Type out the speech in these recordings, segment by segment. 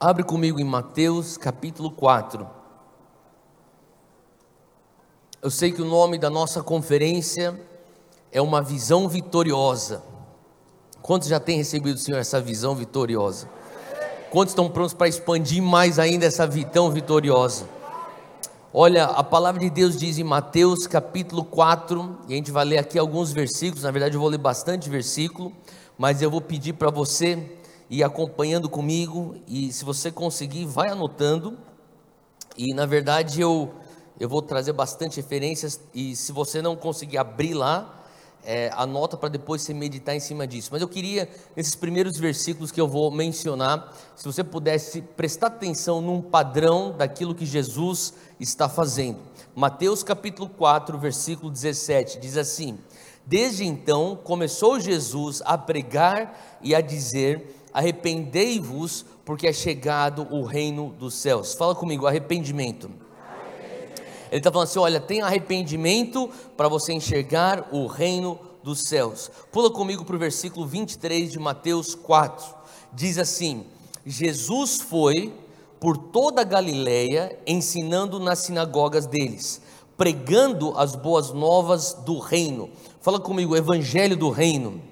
Abre comigo em Mateus capítulo 4. Eu sei que o nome da nossa conferência é uma visão vitoriosa. Quantos já têm recebido, Senhor, essa visão vitoriosa? Quantos estão prontos para expandir mais ainda essa visão vitoriosa? Olha, a palavra de Deus diz em Mateus capítulo 4, e a gente vai ler aqui alguns versículos, na verdade eu vou ler bastante versículo, mas eu vou pedir para você ir acompanhando comigo, e se você conseguir, vai anotando, e na verdade eu, eu vou trazer bastante referências, e se você não conseguir abrir lá, é, anota para depois você meditar em cima disso. Mas eu queria, nesses primeiros versículos que eu vou mencionar, se você pudesse prestar atenção num padrão daquilo que Jesus está fazendo. Mateus capítulo 4, versículo 17, diz assim: Desde então começou Jesus a pregar e a dizer: Arrependei-vos, porque é chegado o reino dos céus. Fala comigo, arrependimento. Ele está falando assim: olha, tem arrependimento para você enxergar o reino dos céus. Pula comigo para o versículo 23 de Mateus 4. Diz assim: Jesus foi por toda a Galileia ensinando nas sinagogas deles, pregando as boas novas do reino. Fala comigo, evangelho do reino.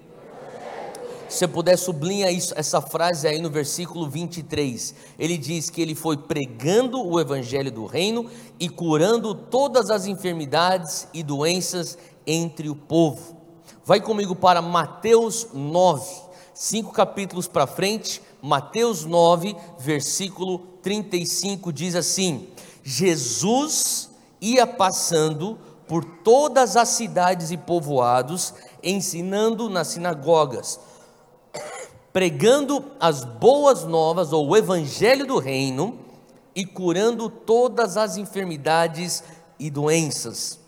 Se você puder sublinhar isso, essa frase aí no versículo 23, ele diz que ele foi pregando o evangelho do reino e curando todas as enfermidades e doenças entre o povo. Vai comigo para Mateus 9, cinco capítulos para frente, Mateus 9, versículo 35 diz assim: Jesus ia passando por todas as cidades e povoados, ensinando nas sinagogas pregando as boas novas ou o evangelho do reino e curando todas as enfermidades e doenças.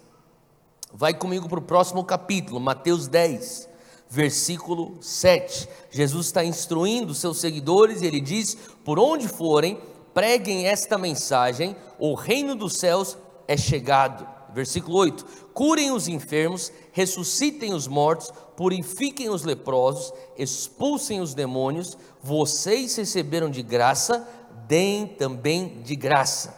Vai comigo para o próximo capítulo, Mateus 10, versículo 7. Jesus está instruindo seus seguidores e ele diz: Por onde forem, preguem esta mensagem: o reino dos céus é chegado. Versículo 8: Curem os enfermos, ressuscitem os mortos, purifiquem os leprosos, expulsem os demônios, vocês receberam de graça, deem também de graça.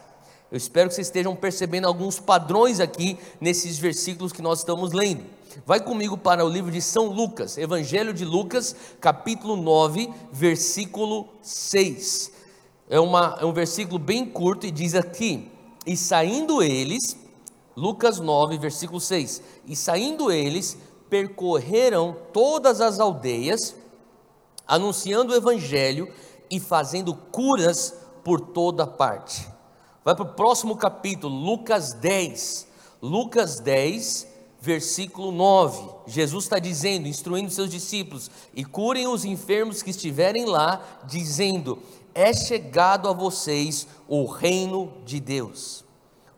Eu espero que vocês estejam percebendo alguns padrões aqui nesses versículos que nós estamos lendo. Vai comigo para o livro de São Lucas, Evangelho de Lucas, capítulo 9, versículo 6. É, uma, é um versículo bem curto e diz aqui: E saindo eles, Lucas 9, versículo 6: E saindo eles, percorreram todas as aldeias, anunciando o evangelho e fazendo curas por toda parte. Vai para o próximo capítulo, Lucas 10. Lucas 10, versículo 9. Jesus está dizendo, instruindo seus discípulos: e curem os enfermos que estiverem lá, dizendo: é chegado a vocês o reino de Deus.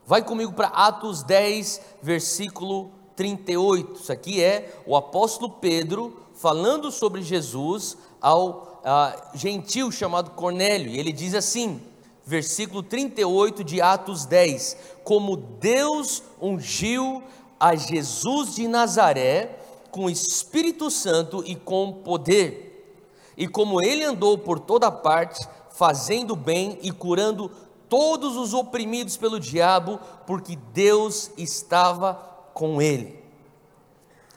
Vai comigo para Atos 10, versículo 38. Isso aqui é o apóstolo Pedro falando sobre Jesus ao uh, gentil chamado Cornélio. E ele diz assim, versículo 38 de Atos 10: Como Deus ungiu a Jesus de Nazaré com Espírito Santo e com poder, e como ele andou por toda parte, fazendo bem e curando todos os oprimidos pelo diabo, porque Deus estava com Ele.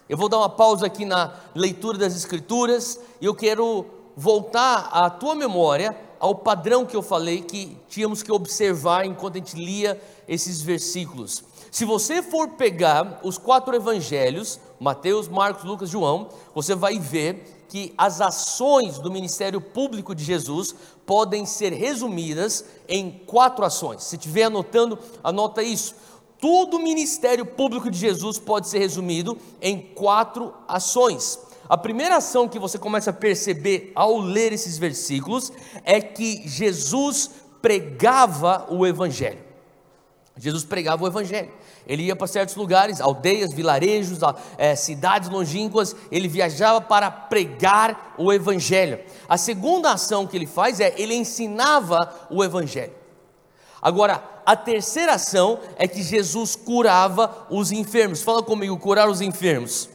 Eu vou dar uma pausa aqui na leitura das Escrituras e eu quero voltar à tua memória ao padrão que eu falei que tínhamos que observar enquanto a gente lia esses versículos. Se você for pegar os quatro evangelhos, Mateus, Marcos, Lucas, João, você vai ver que as ações do ministério público de Jesus podem ser resumidas em quatro ações. Se estiver anotando, anota isso. Todo o ministério público de Jesus pode ser resumido em quatro ações. A primeira ação que você começa a perceber ao ler esses versículos é que Jesus pregava o Evangelho. Jesus pregava o Evangelho. Ele ia para certos lugares, aldeias, vilarejos, é, cidades longínquas, ele viajava para pregar o Evangelho. A segunda ação que ele faz é ele ensinava o Evangelho. Agora, a terceira ação é que Jesus curava os enfermos. Fala comigo, curar os enfermos.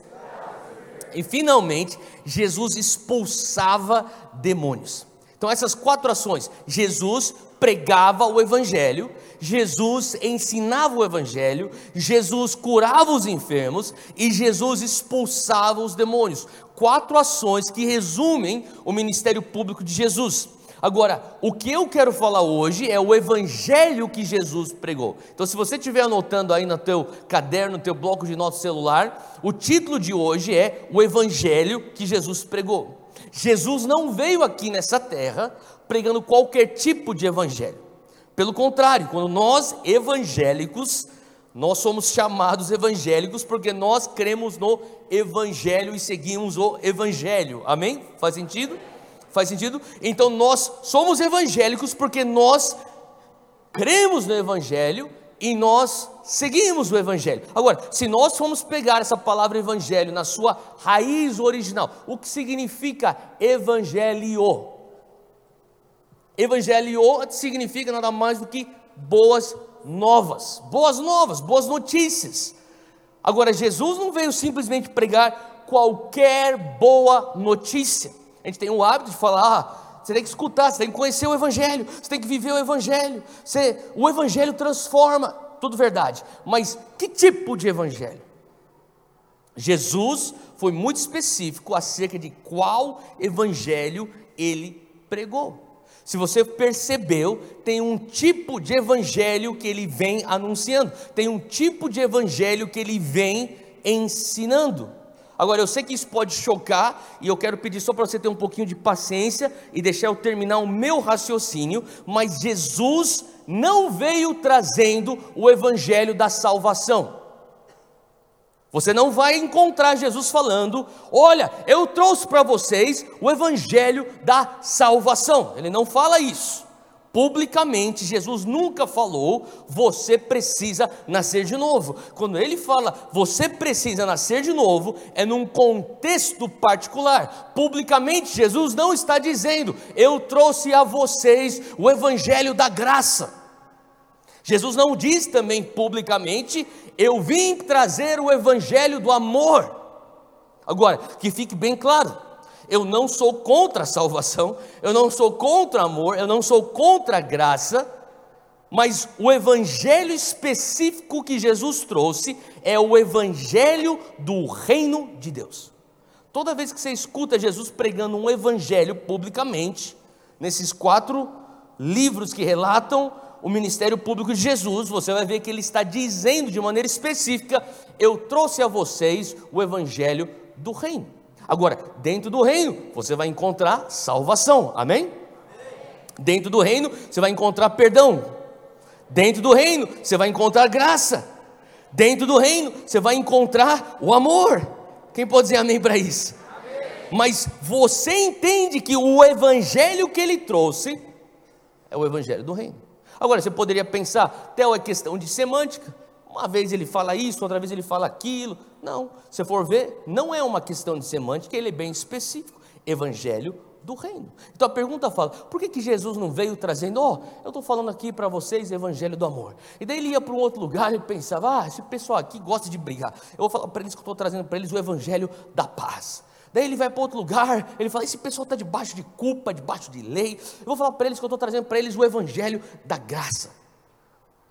E finalmente, Jesus expulsava demônios. Então, essas quatro ações: Jesus pregava o Evangelho, Jesus ensinava o Evangelho, Jesus curava os enfermos e Jesus expulsava os demônios. Quatro ações que resumem o ministério público de Jesus. Agora, o que eu quero falar hoje é o evangelho que Jesus pregou. Então, se você estiver anotando aí no teu caderno, no teu bloco de nosso celular, o título de hoje é o evangelho que Jesus pregou. Jesus não veio aqui nessa terra pregando qualquer tipo de evangelho. Pelo contrário, quando nós evangélicos, nós somos chamados evangélicos porque nós cremos no evangelho e seguimos o evangelho. Amém? Faz sentido? Faz sentido? Então nós somos evangélicos porque nós cremos no Evangelho e nós seguimos o Evangelho. Agora, se nós formos pegar essa palavra Evangelho na sua raiz original, o que significa Evangelho? Evangelho significa nada mais do que boas novas, boas novas, boas notícias. Agora, Jesus não veio simplesmente pregar qualquer boa notícia. A gente tem o hábito de falar, ah, você tem que escutar, você tem que conhecer o Evangelho, você tem que viver o Evangelho. Você, o Evangelho transforma, tudo verdade. Mas que tipo de Evangelho? Jesus foi muito específico acerca de qual Evangelho ele pregou. Se você percebeu, tem um tipo de evangelho que ele vem anunciando, tem um tipo de evangelho que ele vem ensinando. Agora, eu sei que isso pode chocar, e eu quero pedir só para você ter um pouquinho de paciência e deixar eu terminar o meu raciocínio, mas Jesus não veio trazendo o evangelho da salvação. Você não vai encontrar Jesus falando: Olha, eu trouxe para vocês o evangelho da salvação. Ele não fala isso. Publicamente, Jesus nunca falou, você precisa nascer de novo. Quando ele fala, você precisa nascer de novo, é num contexto particular. Publicamente, Jesus não está dizendo, eu trouxe a vocês o evangelho da graça. Jesus não diz também publicamente, eu vim trazer o evangelho do amor. Agora, que fique bem claro, eu não sou contra a salvação, eu não sou contra amor, eu não sou contra a graça, mas o evangelho específico que Jesus trouxe é o evangelho do reino de Deus. Toda vez que você escuta Jesus pregando um evangelho publicamente, nesses quatro livros que relatam o ministério público de Jesus, você vai ver que ele está dizendo de maneira específica: Eu trouxe a vocês o evangelho do reino. Agora, dentro do reino, você vai encontrar salvação, amém? Dentro do reino, você vai encontrar perdão. Dentro do reino, você vai encontrar graça. Dentro do reino, você vai encontrar o amor. Quem pode dizer amém para isso? Amém. Mas você entende que o evangelho que ele trouxe é o evangelho do reino. Agora, você poderia pensar, até é questão de semântica. Uma vez ele fala isso, outra vez ele fala aquilo. Não, se for ver, não é uma questão de semântica, ele é bem específico. Evangelho do reino. Então a pergunta fala: por que, que Jesus não veio trazendo, ó, oh, eu estou falando aqui para vocês evangelho do amor. E daí ele ia para um outro lugar e pensava: ah, esse pessoal aqui gosta de brigar. Eu vou falar para eles que eu estou trazendo para eles o evangelho da paz. Daí ele vai para outro lugar, ele fala: esse pessoal está debaixo de culpa, debaixo de lei. Eu vou falar para eles que eu estou trazendo para eles o evangelho da graça.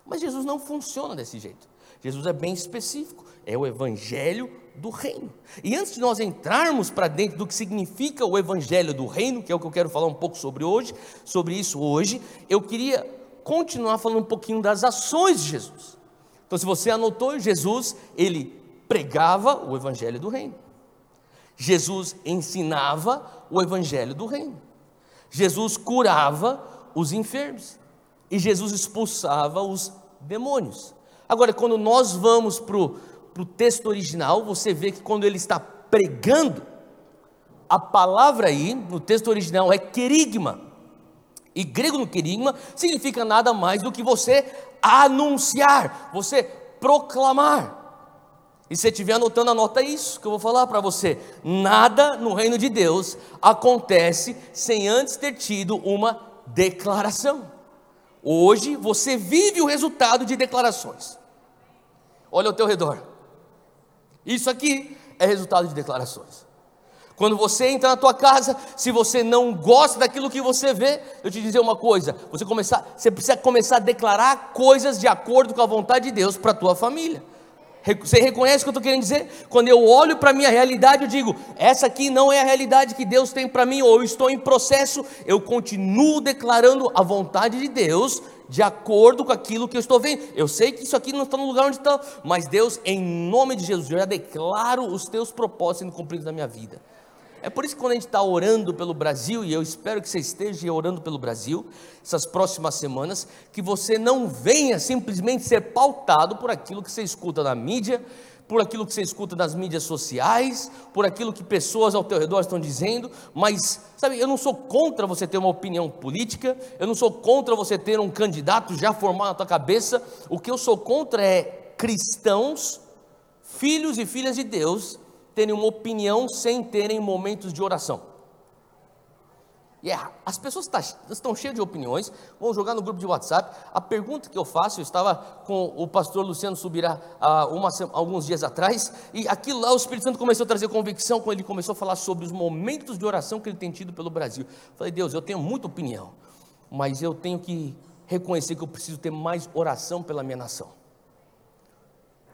Mas Jesus não funciona desse jeito. Jesus é bem específico, é o evangelho do reino. E antes de nós entrarmos para dentro do que significa o evangelho do reino, que é o que eu quero falar um pouco sobre hoje, sobre isso hoje, eu queria continuar falando um pouquinho das ações de Jesus. Então, se você anotou, Jesus, ele pregava o evangelho do reino. Jesus ensinava o evangelho do reino. Jesus curava os enfermos. E Jesus expulsava os demônios. Agora, quando nós vamos para o texto original, você vê que quando ele está pregando, a palavra aí, no texto original, é querigma. E grego no querigma significa nada mais do que você anunciar, você proclamar. E se você estiver anotando, anota isso que eu vou falar para você. Nada no reino de Deus acontece sem antes ter tido uma declaração. Hoje você vive o resultado de declarações. Olha ao teu redor. Isso aqui é resultado de declarações. Quando você entra na tua casa, se você não gosta daquilo que você vê, eu te dizer uma coisa, você começar, você precisa começar a declarar coisas de acordo com a vontade de Deus para a tua família. Você reconhece o que eu estou querendo dizer? Quando eu olho para a minha realidade, eu digo: essa aqui não é a realidade que Deus tem para mim, ou eu estou em processo, eu continuo declarando a vontade de Deus de acordo com aquilo que eu estou vendo. Eu sei que isso aqui não está no lugar onde está, mas Deus, em nome de Jesus, eu já declaro os teus propósitos sendo cumpridos na minha vida. É por isso que quando a gente está orando pelo Brasil, e eu espero que você esteja orando pelo Brasil, essas próximas semanas, que você não venha simplesmente ser pautado por aquilo que você escuta na mídia, por aquilo que você escuta nas mídias sociais, por aquilo que pessoas ao teu redor estão dizendo, mas, sabe, eu não sou contra você ter uma opinião política, eu não sou contra você ter um candidato já formado na tua cabeça, o que eu sou contra é cristãos, filhos e filhas de Deus, terem uma opinião sem terem momentos de oração. E yeah, as pessoas tá, estão cheias de opiniões, vão jogar no grupo de WhatsApp. A pergunta que eu faço, eu estava com o pastor Luciano Subirá há uma, alguns dias atrás, e aquilo lá o Espírito Santo começou a trazer convicção quando ele começou a falar sobre os momentos de oração que ele tem tido pelo Brasil. Falei, Deus, eu tenho muita opinião, mas eu tenho que reconhecer que eu preciso ter mais oração pela minha nação.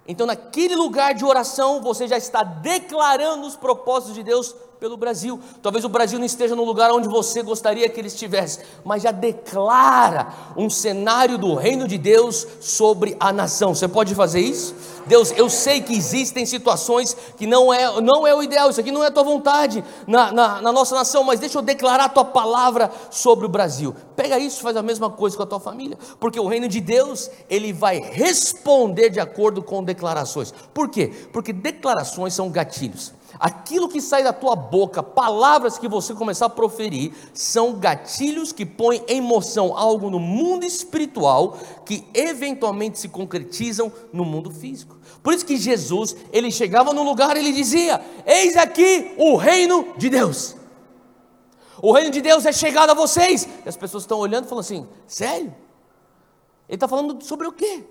Então, naquele lugar de oração, você já está declarando os propósitos de Deus pelo Brasil. Talvez o Brasil não esteja no lugar onde você gostaria que ele estivesse, mas já declara um cenário do reino de Deus sobre a nação. Você pode fazer isso? Deus, eu sei que existem situações que não é, não é o ideal, isso aqui não é a tua vontade na, na, na nossa nação, mas deixa eu declarar a tua palavra sobre o Brasil. Pega isso e faz a mesma coisa com a tua família, porque o reino de Deus, ele vai responder de acordo com declarações. Por quê? Porque declarações são gatilhos. Aquilo que sai da tua boca, palavras que você começar a proferir, são gatilhos que põem em moção algo no mundo espiritual que eventualmente se concretizam no mundo físico. Por isso que Jesus, ele chegava no lugar e ele dizia: Eis aqui o reino de Deus. O reino de Deus é chegado a vocês. E as pessoas estão olhando e falando assim: Sério? Ele está falando sobre o quê?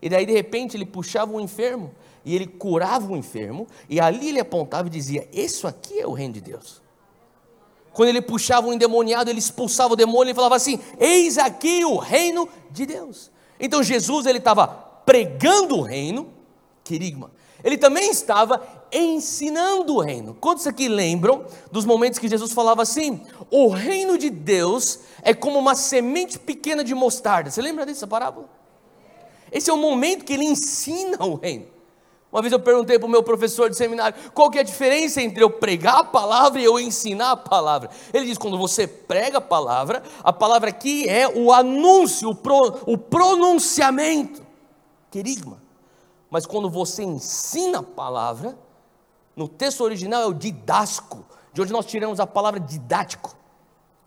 E daí de repente ele puxava um enfermo e ele curava o enfermo, e ali ele apontava e dizia: Isso aqui é o reino de Deus. Quando ele puxava um endemoniado, ele expulsava o demônio e falava assim: Eis aqui o reino de Deus. Então Jesus ele estava pregando o reino, querigma. Ele também estava ensinando o reino. Quantos aqui lembram dos momentos que Jesus falava assim: O reino de Deus é como uma semente pequena de mostarda. Você lembra dessa parábola? Esse é o momento que ele ensina o reino. Uma vez eu perguntei para o meu professor de seminário qual que é a diferença entre eu pregar a palavra e eu ensinar a palavra. Ele diz: quando você prega a palavra, a palavra aqui é o anúncio, o, pro, o pronunciamento, querigma. Mas quando você ensina a palavra, no texto original é o didasco, de onde nós tiramos a palavra didático.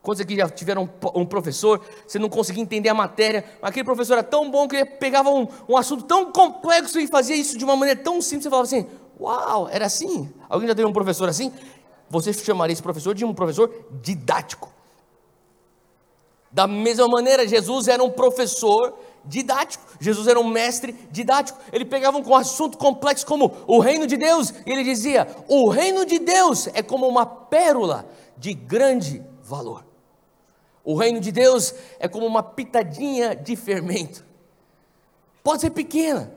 Quantos aqui já tiveram um professor, você não conseguia entender a matéria, aquele professor era tão bom que ele pegava um, um assunto tão complexo e fazia isso de uma maneira tão simples, você falava assim, uau, era assim? Alguém já teve um professor assim? Você chamaria esse professor de um professor didático. Da mesma maneira, Jesus era um professor didático. Jesus era um mestre didático. Ele pegava um assunto complexo como o reino de Deus e ele dizia: "O reino de Deus é como uma pérola de grande valor". O reino de Deus é como uma pitadinha de fermento. Pode ser pequena,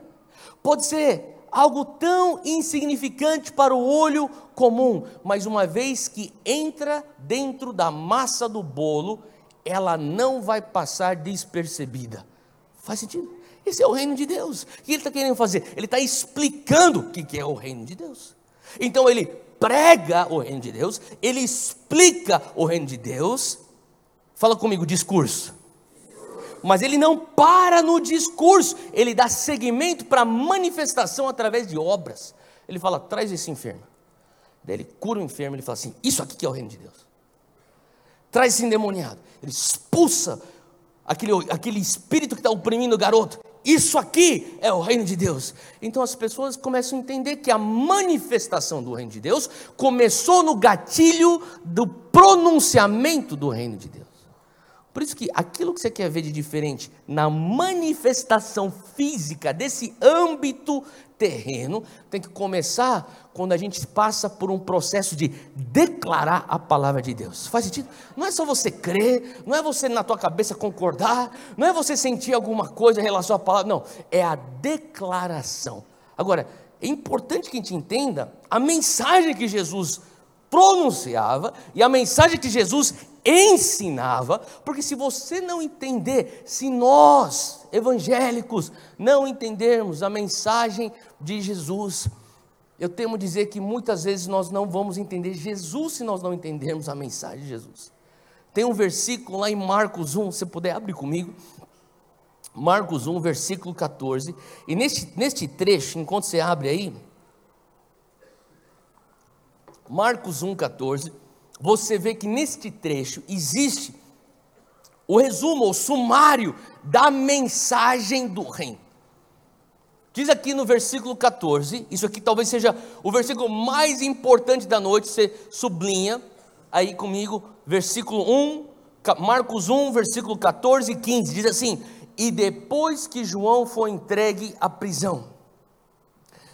pode ser algo tão insignificante para o olho comum, mas uma vez que entra dentro da massa do bolo, ela não vai passar despercebida. Faz sentido? Esse é o reino de Deus. O que ele está querendo fazer? Ele está explicando o que é o reino de Deus. Então ele prega o reino de Deus, ele explica o reino de Deus, Fala comigo, discurso. Mas ele não para no discurso, ele dá seguimento para a manifestação através de obras. Ele fala: traz esse enfermo. Daí ele cura o enfermo, ele fala assim: Isso aqui que é o reino de Deus. Traz esse endemoniado. Ele expulsa aquele, aquele espírito que está oprimindo o garoto. Isso aqui é o reino de Deus. Então as pessoas começam a entender que a manifestação do reino de Deus começou no gatilho do pronunciamento do reino de Deus. Por isso que aquilo que você quer ver de diferente na manifestação física desse âmbito terreno tem que começar quando a gente passa por um processo de declarar a palavra de Deus. Faz sentido? Não é só você crer, não é você na tua cabeça concordar, não é você sentir alguma coisa em relação à palavra, não, é a declaração. Agora, é importante que a gente entenda a mensagem que Jesus pronunciava e a mensagem que Jesus ensinava, porque se você não entender, se nós, evangélicos, não entendermos a mensagem de Jesus, eu temo dizer que muitas vezes nós não vamos entender Jesus se nós não entendermos a mensagem de Jesus. Tem um versículo lá em Marcos 1, se puder abrir comigo. Marcos 1, versículo 14. E neste, neste trecho, enquanto você abre aí, Marcos 1, 14 você vê que neste trecho existe o resumo, o sumário da mensagem do reino. Diz aqui no versículo 14, isso aqui talvez seja o versículo mais importante da noite, você sublinha aí comigo, versículo 1, Marcos 1, versículo 14 e 15, diz assim: E depois que João foi entregue à prisão,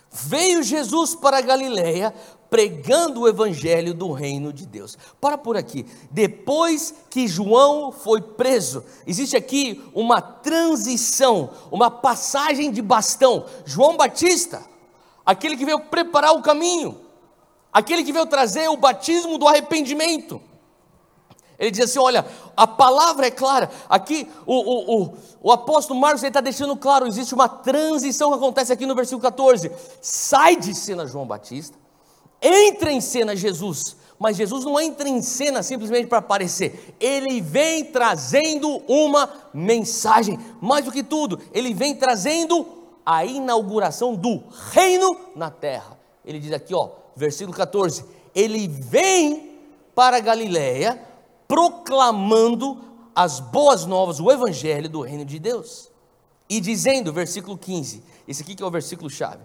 veio Jesus para a Galiléia pregando o evangelho do reino de Deus. Para por aqui. Depois que João foi preso, existe aqui uma transição, uma passagem de bastão. João Batista, aquele que veio preparar o caminho, aquele que veio trazer o batismo do arrependimento. Ele diz assim: olha, a palavra é clara. Aqui o, o, o, o apóstolo Marcos está deixando claro: existe uma transição que acontece aqui no versículo 14. Sai de cena João Batista, entra em cena Jesus, mas Jesus não entra em cena simplesmente para aparecer, ele vem trazendo uma mensagem, mais do que tudo, ele vem trazendo a inauguração do reino na terra. Ele diz aqui, ó, versículo 14: ele vem para Galiléia proclamando as boas novas, o evangelho do reino de Deus. E dizendo, versículo 15, esse aqui que é o versículo chave.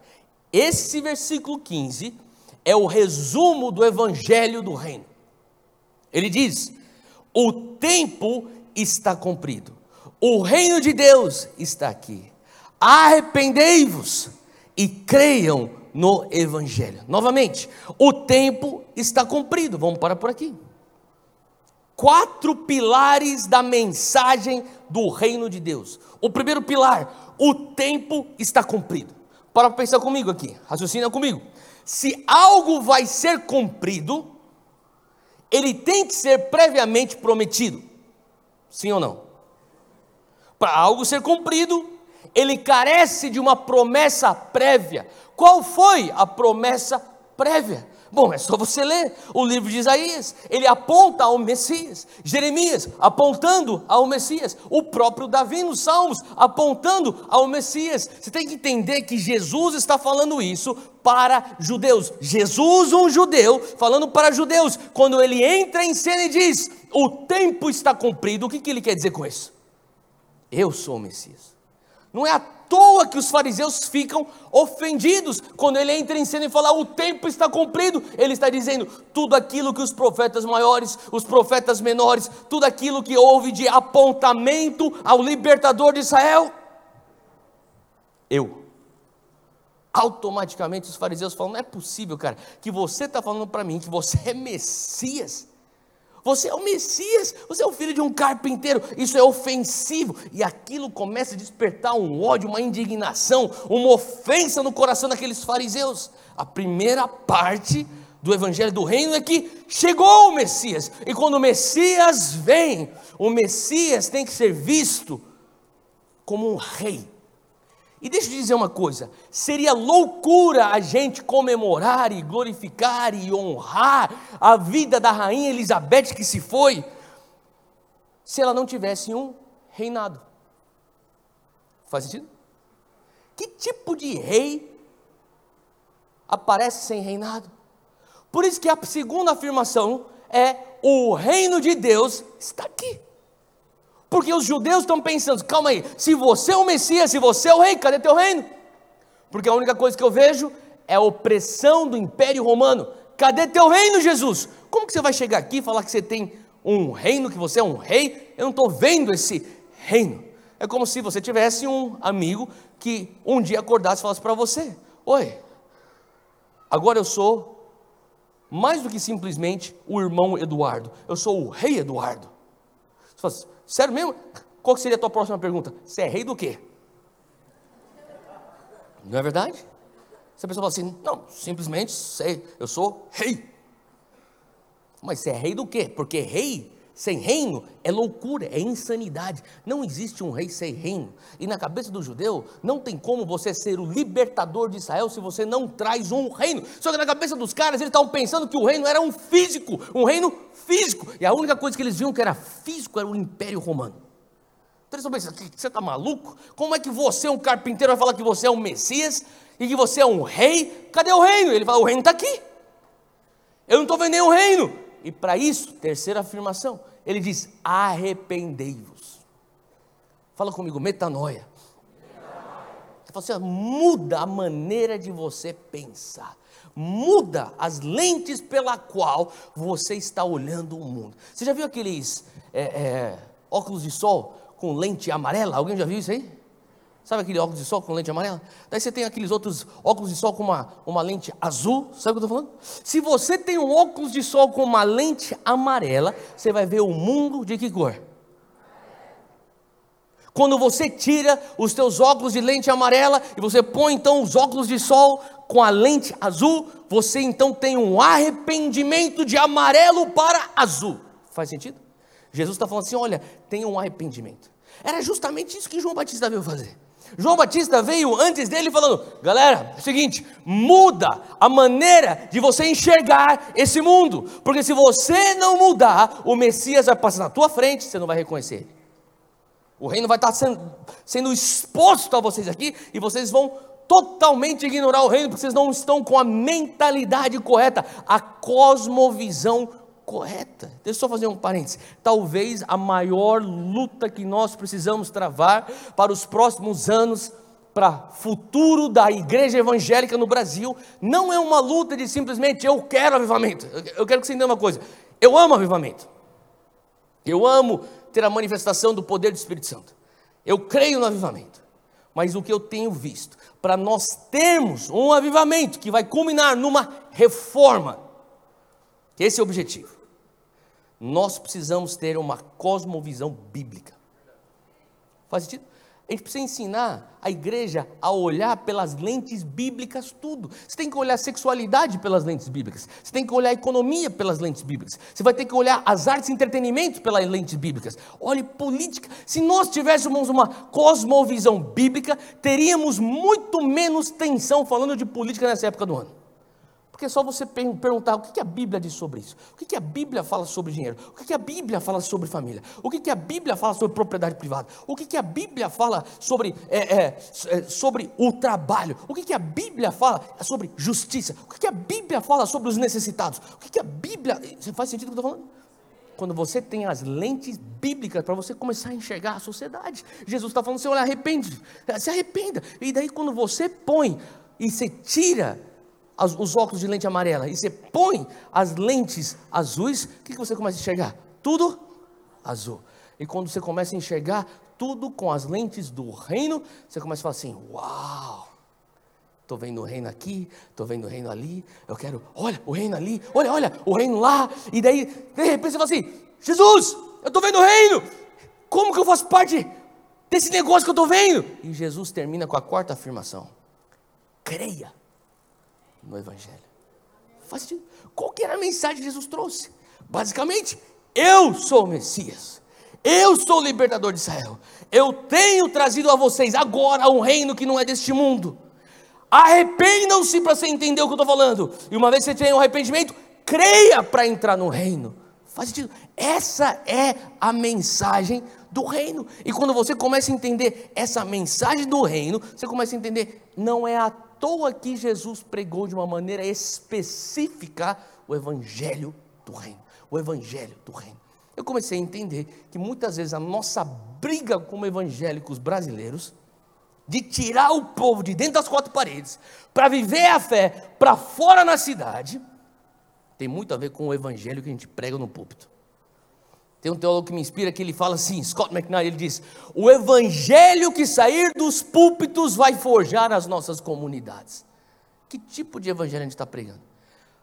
Esse versículo 15 é o resumo do evangelho do reino. Ele diz: o tempo está cumprido, o reino de Deus está aqui. Arrependei-vos e creiam no evangelho. Novamente, o tempo está cumprido. Vamos parar por aqui. Quatro pilares da mensagem do reino de Deus. O primeiro pilar, o tempo está cumprido. Para pensar comigo aqui, raciocina comigo se algo vai ser cumprido, ele tem que ser previamente prometido. Sim ou não? Para algo ser cumprido, ele carece de uma promessa prévia. Qual foi a promessa prévia? Bom, é só você ler o livro de Isaías, ele aponta ao Messias, Jeremias apontando ao Messias, o próprio Davi nos Salmos apontando ao Messias. Você tem que entender que Jesus está falando isso para judeus. Jesus, um judeu, falando para judeus, quando ele entra em cena e diz: O tempo está cumprido, o que, que ele quer dizer com isso? Eu sou o Messias. Não é a toa que os fariseus ficam ofendidos quando ele entra em cena e fala: o tempo está cumprido. Ele está dizendo tudo aquilo que os profetas maiores, os profetas menores, tudo aquilo que houve de apontamento ao libertador de Israel. Eu. Automaticamente os fariseus falam: não é possível, cara, que você está falando para mim que você é Messias. Você é o Messias, você é o filho de um carpinteiro. Isso é ofensivo. E aquilo começa a despertar um ódio, uma indignação, uma ofensa no coração daqueles fariseus. A primeira parte do evangelho do reino é que chegou o Messias. E quando o Messias vem, o Messias tem que ser visto como um rei e deixa eu te dizer uma coisa: seria loucura a gente comemorar e glorificar e honrar a vida da rainha Elizabeth que se foi, se ela não tivesse um reinado. Faz sentido? Que tipo de rei aparece sem reinado? Por isso que a segunda afirmação é: o reino de Deus está aqui. Porque os judeus estão pensando: calma aí, se você é o Messias, se você é o rei, cadê teu reino? Porque a única coisa que eu vejo é a opressão do Império Romano. Cadê teu reino, Jesus? Como que você vai chegar aqui e falar que você tem um reino, que você é um rei, eu não estou vendo esse reino. É como se você tivesse um amigo que um dia acordasse e falasse para você: Oi, agora eu sou mais do que simplesmente o irmão Eduardo, eu sou o rei Eduardo. Você fala assim, Sério mesmo? Qual seria a tua próxima pergunta? Você é rei do quê? Não é verdade? Se a pessoa fala assim, não, simplesmente sei, eu sou rei. Mas você é rei do quê? Porque rei sem reino é loucura, é insanidade. Não existe um rei sem reino. E na cabeça do judeu, não tem como você ser o libertador de Israel se você não traz um reino. Só que na cabeça dos caras, eles estavam pensando que o reino era um físico, um reino físico. E a única coisa que eles viam que era físico era o Império Romano. Então eles estão pensando, você está maluco? Como é que você, um carpinteiro, vai falar que você é um Messias e que você é um rei? Cadê o reino? Ele fala, o reino está aqui. Eu não estou vendo nenhum reino. E para isso, terceira afirmação, ele diz: arrependei-vos. Fala comigo, metanoia. Ele fala assim, muda a maneira de você pensar. Muda as lentes pela qual você está olhando o mundo. Você já viu aqueles é, é, óculos de sol com lente amarela? Alguém já viu isso aí? Sabe aquele óculos de sol com lente amarela? Daí você tem aqueles outros óculos de sol com uma, uma lente azul. Sabe o que eu estou falando? Se você tem um óculos de sol com uma lente amarela, você vai ver o mundo de que cor? Quando você tira os teus óculos de lente amarela e você põe então os óculos de sol com a lente azul, você então tem um arrependimento de amarelo para azul. Faz sentido? Jesus está falando assim: olha, tem um arrependimento. Era justamente isso que João Batista veio fazer. João Batista veio antes dele falando: galera, é o seguinte, muda a maneira de você enxergar esse mundo, porque se você não mudar, o Messias vai passar na tua frente, você não vai reconhecer ele. O reino vai estar sendo, sendo exposto a vocês aqui e vocês vão totalmente ignorar o reino, porque vocês não estão com a mentalidade correta, a cosmovisão correta. Deixa eu só fazer um parênteses. Talvez a maior luta que nós precisamos travar para os próximos anos, para futuro da igreja evangélica no Brasil, não é uma luta de simplesmente eu quero avivamento. Eu quero que você entenda uma coisa. Eu amo avivamento. Eu amo ter a manifestação do poder do Espírito Santo. Eu creio no avivamento. Mas o que eu tenho visto, para nós termos um avivamento que vai culminar numa reforma, esse é o objetivo. Nós precisamos ter uma cosmovisão bíblica. Faz sentido? A gente precisa ensinar a igreja a olhar pelas lentes bíblicas tudo. Você tem que olhar a sexualidade pelas lentes bíblicas. Você tem que olhar a economia pelas lentes bíblicas. Você vai ter que olhar as artes e entretenimento pelas lentes bíblicas. Olhe política. Se nós tivéssemos uma cosmovisão bíblica, teríamos muito menos tensão falando de política nessa época do ano. Porque é só você perguntar o que a Bíblia diz sobre isso. O que a Bíblia fala sobre dinheiro. O que a Bíblia fala sobre família. O que a Bíblia fala sobre propriedade privada. O que a Bíblia fala sobre, é, é, é, sobre o trabalho. O que a Bíblia fala sobre justiça. O que a Bíblia fala sobre os necessitados. O que a Bíblia. Você faz sentido o que eu estou falando? Quando você tem as lentes bíblicas para você começar a enxergar a sociedade. Jesus está falando, você olha, arrepende, se arrependa. E daí quando você põe e você tira as, os óculos de lente amarela e você põe as lentes azuis, o que, que você começa a enxergar? Tudo azul. E quando você começa a enxergar tudo com as lentes do reino, você começa a falar assim: Uau! Estou vendo o reino aqui, estou vendo o reino ali, eu quero, olha, o reino ali, olha, olha, o reino lá, e daí, de repente você fala assim: Jesus, eu estou vendo o reino, como que eu faço parte desse negócio que eu estou vendo? E Jesus termina com a quarta afirmação: creia no Evangelho. Faz sentido. Qual que era a mensagem que Jesus trouxe? Basicamente, eu sou o Messias. Eu sou o libertador de Israel. Eu tenho trazido a vocês agora um reino que não é deste mundo. Arrependam-se para você entender o que eu estou falando. E uma vez que você tenha um arrependimento, creia para entrar no reino. Faz sentido? Essa é a mensagem do reino. E quando você começa a entender essa mensagem do reino, você começa a entender, não é a toa que Jesus pregou de uma maneira específica o evangelho do reino. O evangelho do reino. Eu comecei a entender que muitas vezes a nossa briga como evangélicos brasileiros de tirar o povo de dentro das quatro paredes para viver a fé para fora na cidade tem muito a ver com o evangelho que a gente prega no púlpito. Tem um teólogo que me inspira que ele fala assim, Scott McKnight, ele diz: "O evangelho que sair dos púlpitos vai forjar as nossas comunidades". Que tipo de evangelho a gente está pregando?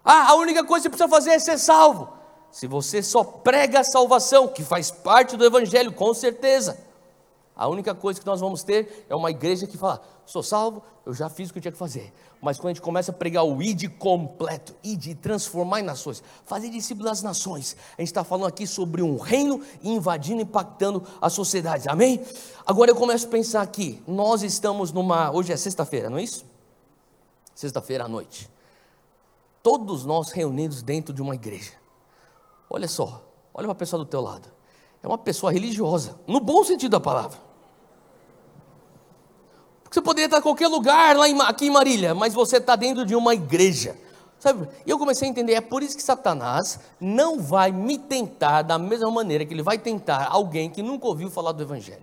Ah, a única coisa que você precisa fazer é ser salvo. Se você só prega a salvação, que faz parte do evangelho, com certeza. A única coisa que nós vamos ter é uma igreja que fala: sou salvo, eu já fiz o que eu tinha que fazer. Mas quando a gente começa a pregar o id completo, id, transformar em nações, fazer discípulos das nações, a gente está falando aqui sobre um reino invadindo, impactando a sociedade, amém? Agora eu começo a pensar aqui: nós estamos numa. Hoje é sexta-feira, não é isso? Sexta-feira à noite. Todos nós reunidos dentro de uma igreja. Olha só, olha para a pessoa do teu lado é uma pessoa religiosa, no bom sentido da palavra. Você poderia estar em qualquer lugar lá em, aqui em Marília, mas você está dentro de uma igreja. Sabe? E eu comecei a entender, é por isso que Satanás não vai me tentar da mesma maneira que ele vai tentar alguém que nunca ouviu falar do Evangelho.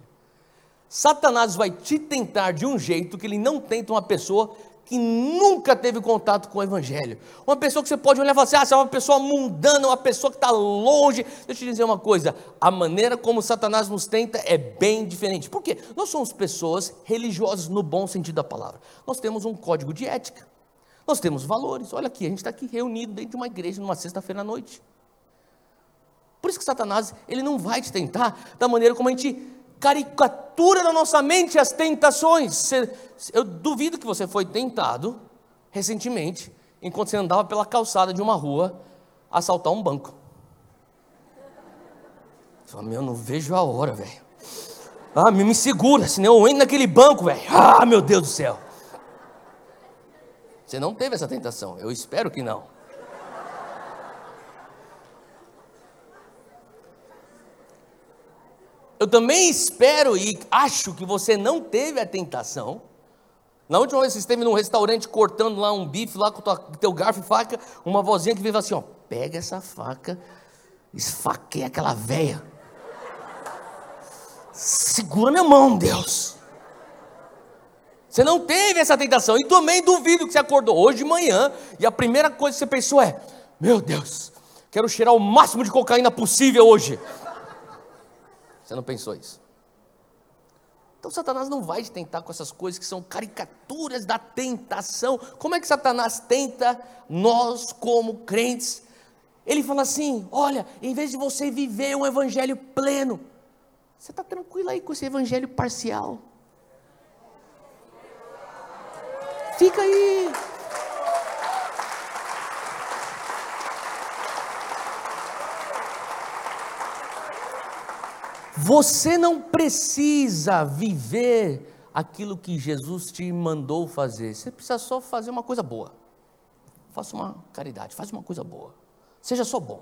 Satanás vai te tentar de um jeito que ele não tenta uma pessoa que nunca teve contato com o Evangelho. Uma pessoa que você pode olhar e falar assim: ah, você é uma pessoa mundana, uma pessoa que está longe. Deixa eu te dizer uma coisa: a maneira como Satanás nos tenta é bem diferente. Por quê? Nós somos pessoas religiosas no bom sentido da palavra. Nós temos um código de ética. Nós temos valores. Olha aqui, a gente está aqui reunido dentro de uma igreja numa sexta-feira à noite. Por isso que Satanás, ele não vai te tentar da maneira como a gente caricatura na nossa mente as tentações. Eu duvido que você foi tentado recentemente, enquanto você andava pela calçada de uma rua, assaltar um banco. Você fala, meu, não vejo a hora, velho. Ah, me, me segura, senão eu entro naquele banco, velho. Ah, meu Deus do céu. Você não teve essa tentação, eu espero que não. Eu também espero e acho que você não teve a tentação. Na última vez que você esteve num restaurante cortando lá um bife lá com o teu garfo e faca, uma vozinha que veio assim, ó, pega essa faca, esfaqueia aquela veia. Segura minha mão, Deus. Você não teve essa tentação. E também duvido que você acordou hoje de manhã e a primeira coisa que você pensou é: Meu Deus, quero cheirar o máximo de cocaína possível hoje. Você não pensou isso? Então Satanás não vai te tentar com essas coisas que são caricaturas da tentação. Como é que Satanás tenta nós como crentes? Ele fala assim: olha, em vez de você viver um evangelho pleno, você está tranquilo aí com esse evangelho parcial. Fica aí. Você não precisa viver aquilo que Jesus te mandou fazer. Você precisa só fazer uma coisa boa. Faça uma caridade, faz uma coisa boa. Seja só bom.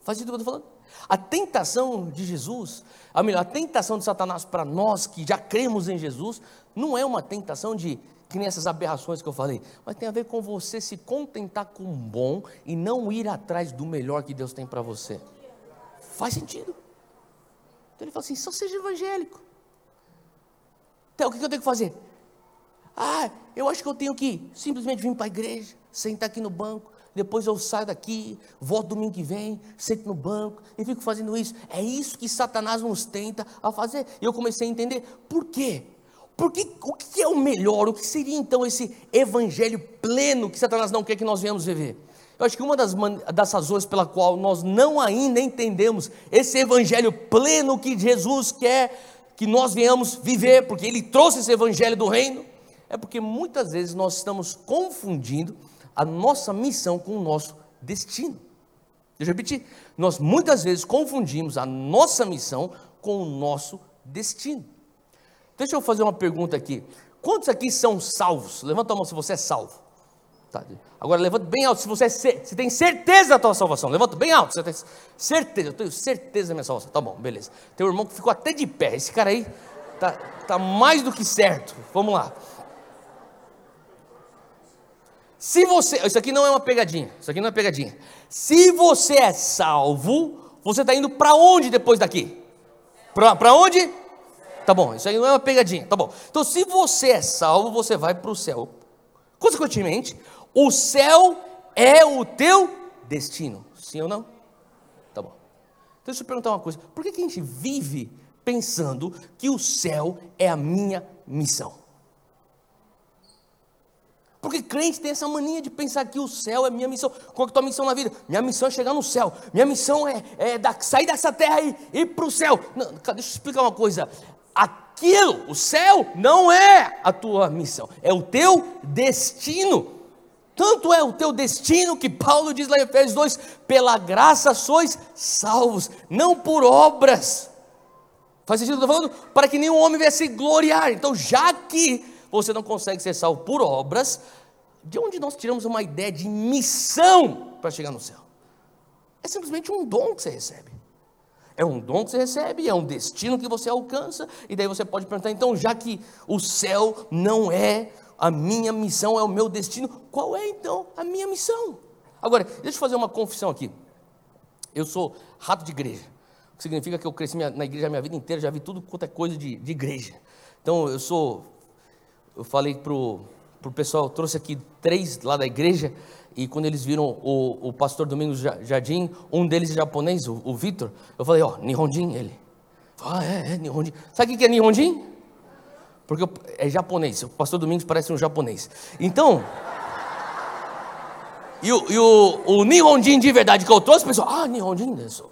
Faz isso que eu estou falando. A tentação de Jesus, a melhor, a tentação de Satanás para nós que já cremos em Jesus, não é uma tentação de que nem essas aberrações que eu falei, mas tem a ver com você se contentar com o bom e não ir atrás do melhor que Deus tem para você. Faz sentido. Então ele falou assim: só seja evangélico. Então o que eu tenho que fazer? Ah, eu acho que eu tenho que simplesmente vir para a igreja, sentar aqui no banco, depois eu saio daqui, volto domingo que vem, sento no banco e fico fazendo isso. É isso que Satanás nos tenta a fazer. E eu comecei a entender por quê. Porque o que é o melhor? O que seria então esse evangelho pleno que Satanás não quer que nós venhamos viver? Eu acho que uma das, das razões pela qual nós não ainda entendemos esse evangelho pleno que Jesus quer que nós venhamos viver, porque Ele trouxe esse evangelho do reino, é porque muitas vezes nós estamos confundindo a nossa missão com o nosso destino. Deixa eu repetir. Nós muitas vezes confundimos a nossa missão com o nosso destino. Deixa eu fazer uma pergunta aqui. Quantos aqui são salvos? Levanta a mão se você é salvo. Tá. Agora levanta bem alto. Se você, é, se tem certeza da tua salvação, levanta bem alto. Você tem certeza, eu tenho certeza da minha salvação. Tá bom, beleza. Tem um irmão que ficou até de pé. Esse cara aí tá, tá mais do que certo. Vamos lá. Se você, isso aqui não é uma pegadinha. Isso aqui não é pegadinha. Se você é salvo, você está indo para onde depois daqui? Para onde? Tá bom, isso aí não é uma pegadinha. Tá bom. Então, se você é salvo, você vai para o céu. Consequentemente, o céu é o teu destino. Sim ou não? Tá bom. deixa eu perguntar uma coisa: por que, que a gente vive pensando que o céu é a minha missão? Porque crente tem essa mania de pensar que o céu é minha missão. Qual é a tua missão na vida? Minha missão é chegar no céu. Minha missão é, é da, sair dessa terra e ir para o céu. Não, deixa eu explicar uma coisa. Aquilo, o céu, não é a tua missão, é o teu destino. Tanto é o teu destino que Paulo diz lá em Efésios 2: pela graça sois salvos, não por obras. Faz sentido o que eu estou falando? Para que nenhum homem venha se gloriar. Então, já que você não consegue ser salvo por obras, de onde nós tiramos uma ideia de missão para chegar no céu? É simplesmente um dom que você recebe. É um dom que você recebe, é um destino que você alcança, e daí você pode perguntar, então, já que o céu não é a minha missão, é o meu destino, qual é então a minha missão? Agora, deixa eu fazer uma confissão aqui. Eu sou rato de igreja, o que significa que eu cresci na igreja a minha vida inteira, já vi tudo quanto é coisa de, de igreja. Então, eu sou eu falei pro, pro pessoal, trouxe aqui três lá da igreja, e quando eles viram o, o pastor Domingos Jardim, um deles é japonês, o, o Vitor, eu falei, ó, oh, Nihonjin, ele. Ah, é, é, Nihonjin. Sabe o que é Nihonjin? Porque é japonês, o pastor Domingos parece um japonês. Então, e o, e o, o Nihonjin de verdade que eu trouxe, o pessoal, ah, Nihonjin, isso.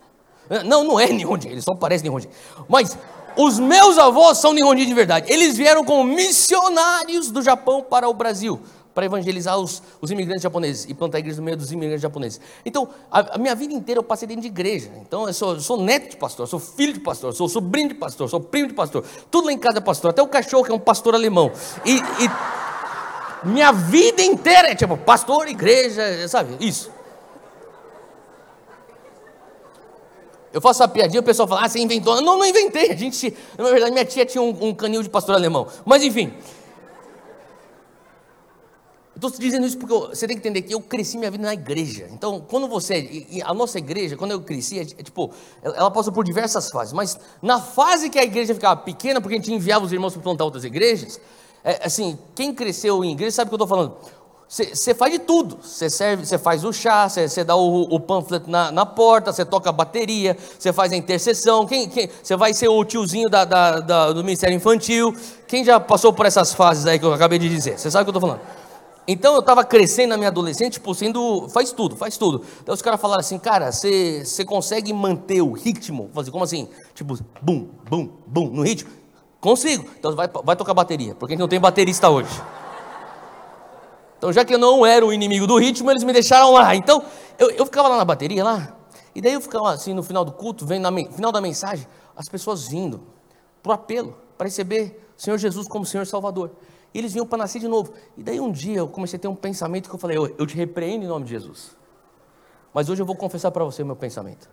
Não, não é Nihonjin, ele só parece Nihonjin. Mas os meus avós são Nihonji de verdade. Eles vieram como missionários do Japão para o Brasil, para evangelizar os, os imigrantes japoneses e plantar igrejas no meio dos imigrantes japoneses. Então, a, a, minha vida inteira eu passei dentro de igreja. Então, eu sou, eu sou neto de pastor, sou filho de pastor, sou sobrinho de pastor, sou primo de pastor. Tudo lá em casa é pastor, até o cachorro que é um pastor alemão. E, e minha vida inteira é tipo pastor, igreja, sabe? Isso. Eu faço essa piadinha, o pessoal fala, ah, você inventou. Não, não inventei. A gente, na verdade, minha tia tinha um, um canil de pastor alemão. Mas enfim. Estou dizendo isso porque você tem que entender que eu cresci minha vida na igreja. Então, quando você. A nossa igreja, quando eu cresci, é, é, tipo, ela passou por diversas fases. Mas na fase que a igreja ficava pequena, porque a gente enviava os irmãos para plantar outras igrejas, é, assim, quem cresceu em igreja sabe o que eu estou falando. Você faz de tudo. Você serve, você faz o chá, você dá o, o panfleto na, na porta, você toca a bateria, você faz a intercessão. Quem, você vai ser o tiozinho da, da, da, do Ministério Infantil. Quem já passou por essas fases aí que eu acabei de dizer? Você sabe o que eu estou falando? Então eu estava crescendo na minha adolescente, tipo, sendo. Faz tudo, faz tudo. Então os caras falaram assim, cara, você consegue manter o ritmo? Fazer como assim? Tipo, bum, bum, bum, no ritmo? Consigo. Então vai, vai tocar bateria, porque a gente não tem baterista hoje. Então, já que eu não era o inimigo do ritmo, eles me deixaram lá. Então, eu, eu ficava lá na bateria, lá, e daí eu ficava assim no final do culto, vendo no final da mensagem, as pessoas vindo para o apelo, para receber o Senhor Jesus como Senhor Salvador. E eles vinham para nascer de novo. E daí um dia eu comecei a ter um pensamento que eu falei, eu, te repreendo em nome de Jesus. Mas hoje eu vou confessar para você o meu pensamento.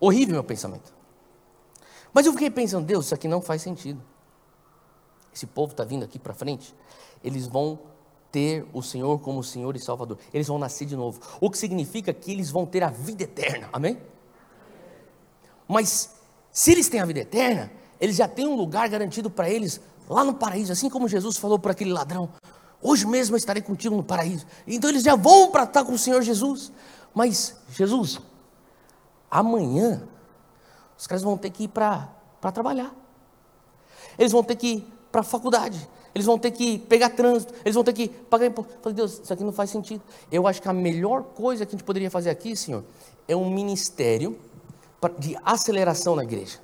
Horrível meu pensamento. Mas eu fiquei pensando, Deus, isso aqui não faz sentido. Esse povo está vindo aqui para frente, eles vão ter o Senhor como Senhor e Salvador. Eles vão nascer de novo. O que significa que eles vão ter a vida eterna. Amém? Mas se eles têm a vida eterna, eles já têm um lugar garantido para eles lá no paraíso, assim como Jesus falou para aquele ladrão: Hoje mesmo eu estarei contigo no paraíso. Então eles já vão para estar com o Senhor Jesus. Mas, Jesus, amanhã, os caras vão ter que ir para trabalhar. Eles vão ter que ir para a faculdade eles vão ter que pegar trânsito, eles vão ter que pagar imposto. Falei, Deus, isso aqui não faz sentido. Eu acho que a melhor coisa que a gente poderia fazer aqui, Senhor, é um ministério de aceleração na igreja.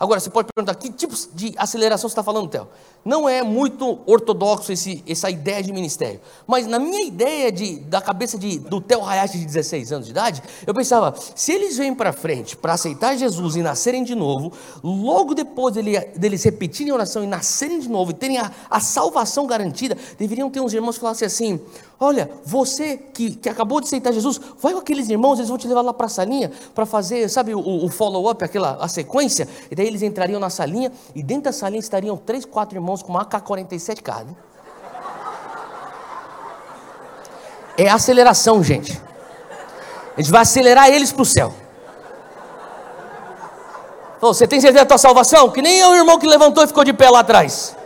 Agora, você pode perguntar, que tipo de aceleração você está falando, Theo? Não é muito ortodoxo esse, essa ideia de ministério. Mas na minha ideia de, da cabeça de, do Theo Hayashi de 16 anos de idade, eu pensava, se eles vêm para frente para aceitar Jesus e nascerem de novo, logo depois dele, deles repetirem a oração e nascerem de novo e terem a, a salvação garantida, deveriam ter uns irmãos que falassem assim, Olha, você que, que acabou de aceitar Jesus, vai com aqueles irmãos, eles vão te levar lá para a salinha para fazer, sabe, o, o follow-up, aquela a sequência. E daí eles entrariam na salinha e dentro da salinha estariam três, quatro irmãos com uma AK-47 cada. É aceleração, gente. A gente vai acelerar eles para o céu. Você tem certeza da tua salvação? Que nem o irmão que levantou e ficou de pé lá atrás.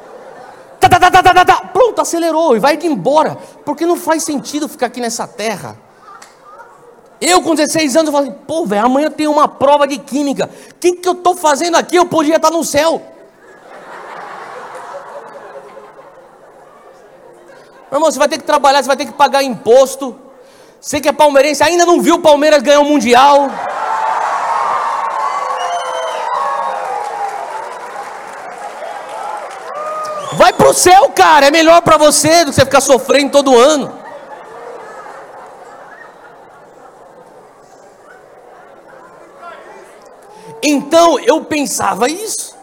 Tá, tá, tá, tá, tá, tá, pronto, acelerou e vai embora, porque não faz sentido ficar aqui nessa terra. Eu com 16 anos eu falei, pô, velho, amanhã tem uma prova de química. O que, que eu estou fazendo aqui? Eu podia estar no céu. Meu irmão, você vai ter que trabalhar, você vai ter que pagar imposto. Você que é palmeirense, ainda não viu o Palmeiras ganhar o Mundial. Vai pro céu, cara, é melhor para você do que você ficar sofrendo todo ano. Então eu pensava isso.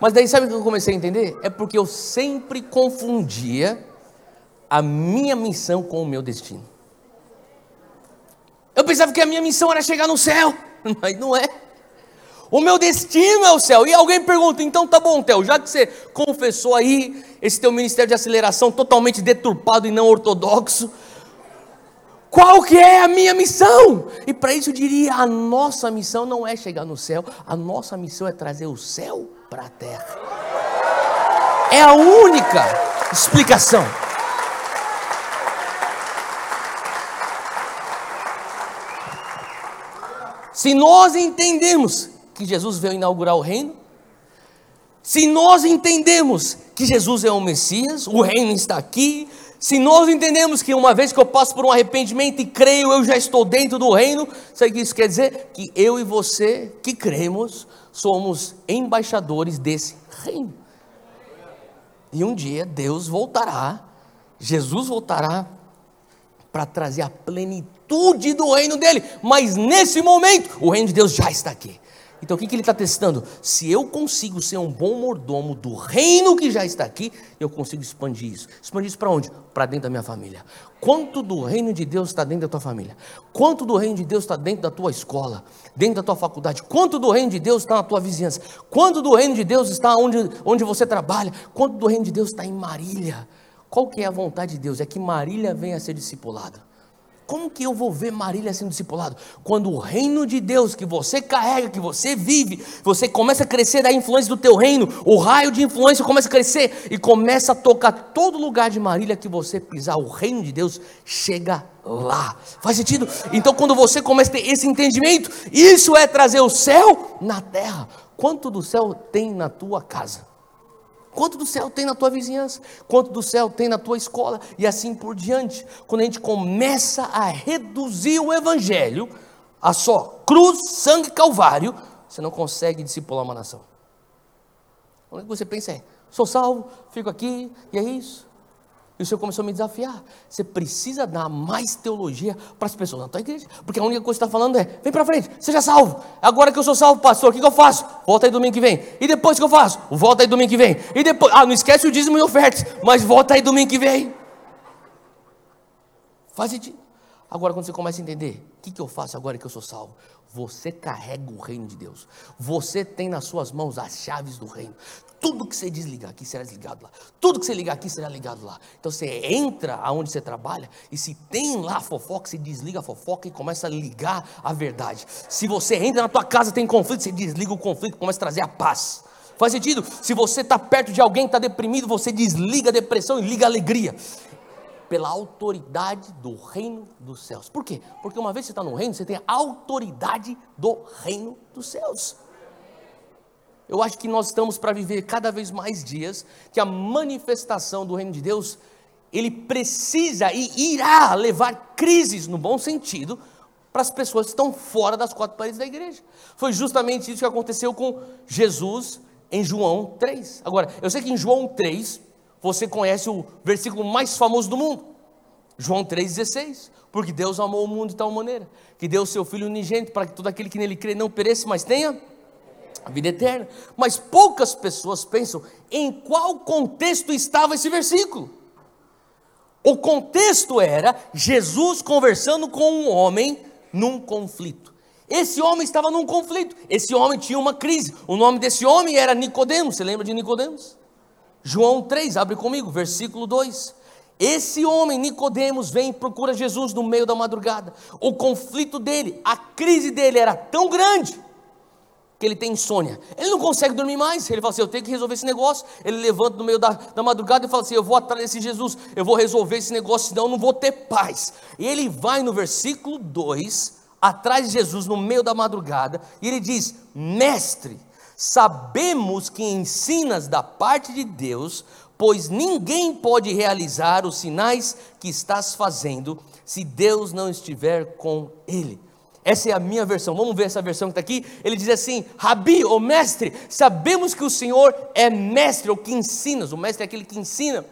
Mas daí sabe o que eu comecei a entender? É porque eu sempre confundia a minha missão com o meu destino. Eu pensava que a minha missão era chegar no céu, mas não é. O meu destino é o céu. E alguém pergunta, então tá bom, Theo, já que você confessou aí esse teu ministério de aceleração totalmente deturpado e não ortodoxo, qual que é a minha missão? E para isso eu diria, a nossa missão não é chegar no céu, a nossa missão é trazer o céu para a terra. É a única explicação. Se nós entendemos que Jesus veio inaugurar o reino, se nós entendemos que Jesus é o Messias, o reino está aqui, se nós entendemos que uma vez que eu passo por um arrependimento e creio, eu já estou dentro do reino, sabe o que isso quer dizer? Que eu e você que cremos somos embaixadores desse reino. E um dia Deus voltará, Jesus voltará para trazer a plenitude do reino dele, mas nesse momento o reino de Deus já está aqui. Então o que, que ele está testando? Se eu consigo ser um bom mordomo do reino que já está aqui, eu consigo expandir isso. Expandir isso para onde? Para dentro da minha família. Quanto do reino de Deus está dentro da tua família? Quanto do reino de Deus está dentro da tua escola? Dentro da tua faculdade? Quanto do reino de Deus está na tua vizinhança? Quanto do reino de Deus está onde, onde você trabalha? Quanto do reino de Deus está em Marília? Qual que é a vontade de Deus? É que Marília venha a ser discipulada. Como que eu vou ver Marília sendo discipulado? Quando o reino de Deus que você carrega, que você vive, você começa a crescer da influência do teu reino, o raio de influência começa a crescer e começa a tocar todo lugar de Marília que você pisar, o reino de Deus chega lá. Faz sentido? Então quando você começa a ter esse entendimento, isso é trazer o céu na terra. Quanto do céu tem na tua casa? Quanto do céu tem na tua vizinhança? Quanto do céu tem na tua escola? E assim por diante. Quando a gente começa a reduzir o evangelho a só cruz, sangue, calvário, você não consegue discipular uma nação. O que você pensa é: sou salvo, fico aqui, e é isso. E o Senhor começou a me desafiar. Você precisa dar mais teologia para as pessoas na tua igreja. Porque a única coisa que está falando é: vem para frente, seja salvo. Agora que eu sou salvo, pastor, o que, que, eu faço? Volta aí domingo que vem. E depois que eu faço? Volta aí domingo que vem. E depois, ah, não esquece o dízimo e ofertas, mas volta aí domingo que vem. Faz sentido. Agora, quando você começa a entender, o que, que eu faço agora que eu sou salvo? Você carrega o reino de Deus. Você tem nas suas mãos as chaves do reino. Tudo que você desligar aqui será desligado lá. Tudo que você ligar aqui será ligado lá. Então você entra aonde você trabalha e se tem lá fofoca, você desliga a fofoca e começa a ligar a verdade. Se você entra na tua casa tem conflito, você desliga o conflito, começa a trazer a paz. Faz sentido? Se você está perto de alguém que está deprimido, você desliga a depressão e liga a alegria. Pela autoridade do reino dos céus. Por quê? Porque uma vez que você está no reino, você tem a autoridade do reino dos céus. Eu acho que nós estamos para viver cada vez mais dias que a manifestação do reino de Deus, ele precisa e irá levar crises no bom sentido para as pessoas que estão fora das quatro paredes da igreja. Foi justamente isso que aconteceu com Jesus em João 3. Agora, eu sei que em João 3 você conhece o versículo mais famoso do mundo. João 3,16. Porque Deus amou o mundo de tal maneira que deu o seu Filho unigênito para que todo aquele que nele crê não pereça, mas tenha a vida eterna. Mas poucas pessoas pensam em qual contexto estava esse versículo. O contexto era Jesus conversando com um homem num conflito. Esse homem estava num conflito. Esse homem tinha uma crise. O nome desse homem era Nicodemos. Você lembra de Nicodemos? João 3, abre comigo, versículo 2. Esse homem, Nicodemos, vem e procura Jesus no meio da madrugada. O conflito dele, a crise dele era tão grande que ele tem insônia. Ele não consegue dormir mais. Ele fala assim: Eu tenho que resolver esse negócio. Ele levanta no meio da, da madrugada e fala assim: Eu vou atrás desse Jesus, eu vou resolver esse negócio, senão eu não vou ter paz. E ele vai no versículo 2, atrás de Jesus, no meio da madrugada, e ele diz: Mestre, sabemos que ensinas da parte de Deus, pois ninguém pode realizar os sinais que estás fazendo se Deus não estiver com ele. Essa é a minha versão. Vamos ver essa versão que está aqui. Ele diz assim: Rabi, o mestre, sabemos que o Senhor é mestre, ou que ensinas. O mestre é aquele que ensina,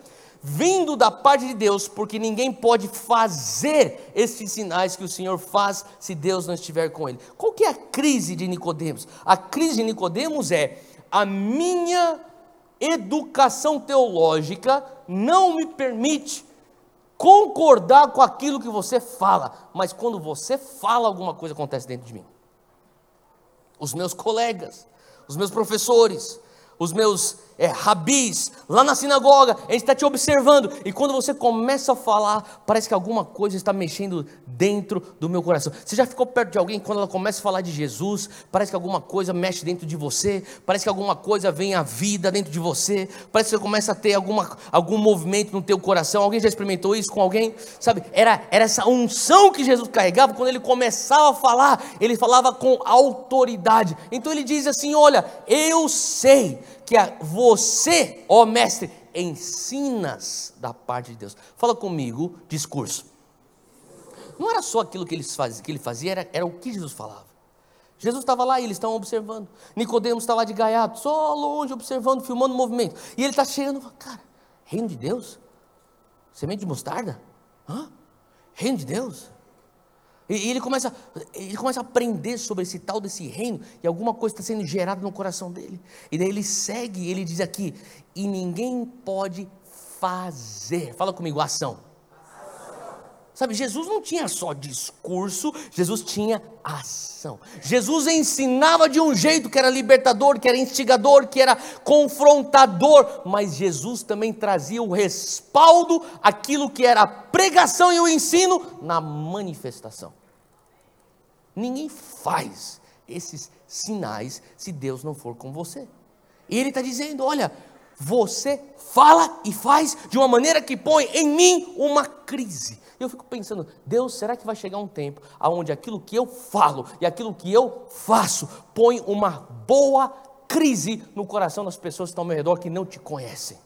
vindo da parte de Deus, porque ninguém pode fazer esses sinais que o Senhor faz se Deus não estiver com ele. Qual que é a crise de Nicodemos? A crise de Nicodemos é a minha educação teológica não me permite concordar com aquilo que você fala, mas quando você fala, alguma coisa acontece dentro de mim. Os meus colegas, os meus professores, os meus é, rabis, lá na sinagoga, gente está te observando, e quando você começa a falar, parece que alguma coisa está mexendo dentro do meu coração. Você já ficou perto de alguém, quando ela começa a falar de Jesus, parece que alguma coisa mexe dentro de você, parece que alguma coisa vem à vida dentro de você, parece que você começa a ter alguma, algum movimento no teu coração. Alguém já experimentou isso com alguém? Sabe, era, era essa unção que Jesus carregava, quando ele começava a falar, ele falava com autoridade. Então ele diz assim: Olha, eu sei que a, você, ó mestre, ensinas da parte de Deus. Fala comigo, discurso. Não era só aquilo que, eles faz, que ele fazia, era, era o que Jesus falava. Jesus estava lá e eles estavam observando. Nicodemos está lá de gaiato, só longe, observando, filmando o movimento. E ele está chegando e fala, cara, reino de Deus? Semente de mostarda? Hã? Reino de Deus? E ele começa, ele começa a aprender sobre esse tal desse reino, e alguma coisa está sendo gerada no coração dele. E daí ele segue, ele diz aqui: e ninguém pode fazer. Fala comigo, ação. Sabe, Jesus não tinha só discurso, Jesus tinha ação. Jesus ensinava de um jeito que era libertador, que era instigador, que era confrontador, mas Jesus também trazia o respaldo, aquilo que era a pregação e o ensino na manifestação. Ninguém faz esses sinais se Deus não for com você. E Ele está dizendo: olha, você fala e faz de uma maneira que põe em mim uma crise eu fico pensando, Deus, será que vai chegar um tempo onde aquilo que eu falo e aquilo que eu faço põe uma boa crise no coração das pessoas que estão ao meu redor que não te conhecem?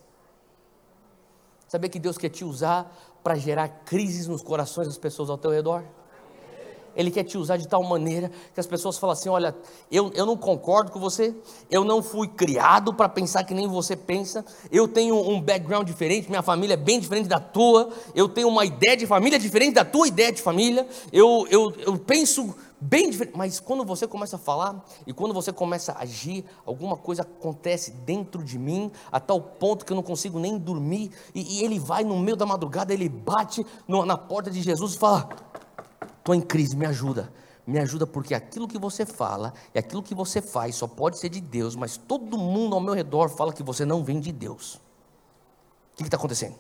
Saber que Deus quer te usar para gerar crises nos corações das pessoas ao teu redor? Ele quer te usar de tal maneira que as pessoas falam assim: olha, eu, eu não concordo com você, eu não fui criado para pensar que nem você pensa, eu tenho um background diferente, minha família é bem diferente da tua, eu tenho uma ideia de família diferente da tua ideia de família, eu, eu, eu penso bem diferente. Mas quando você começa a falar e quando você começa a agir, alguma coisa acontece dentro de mim, a tal ponto que eu não consigo nem dormir, e, e ele vai no meio da madrugada, ele bate no, na porta de Jesus e fala estou em crise, me ajuda. Me ajuda porque aquilo que você fala e aquilo que você faz só pode ser de Deus, mas todo mundo ao meu redor fala que você não vem de Deus. O que está acontecendo?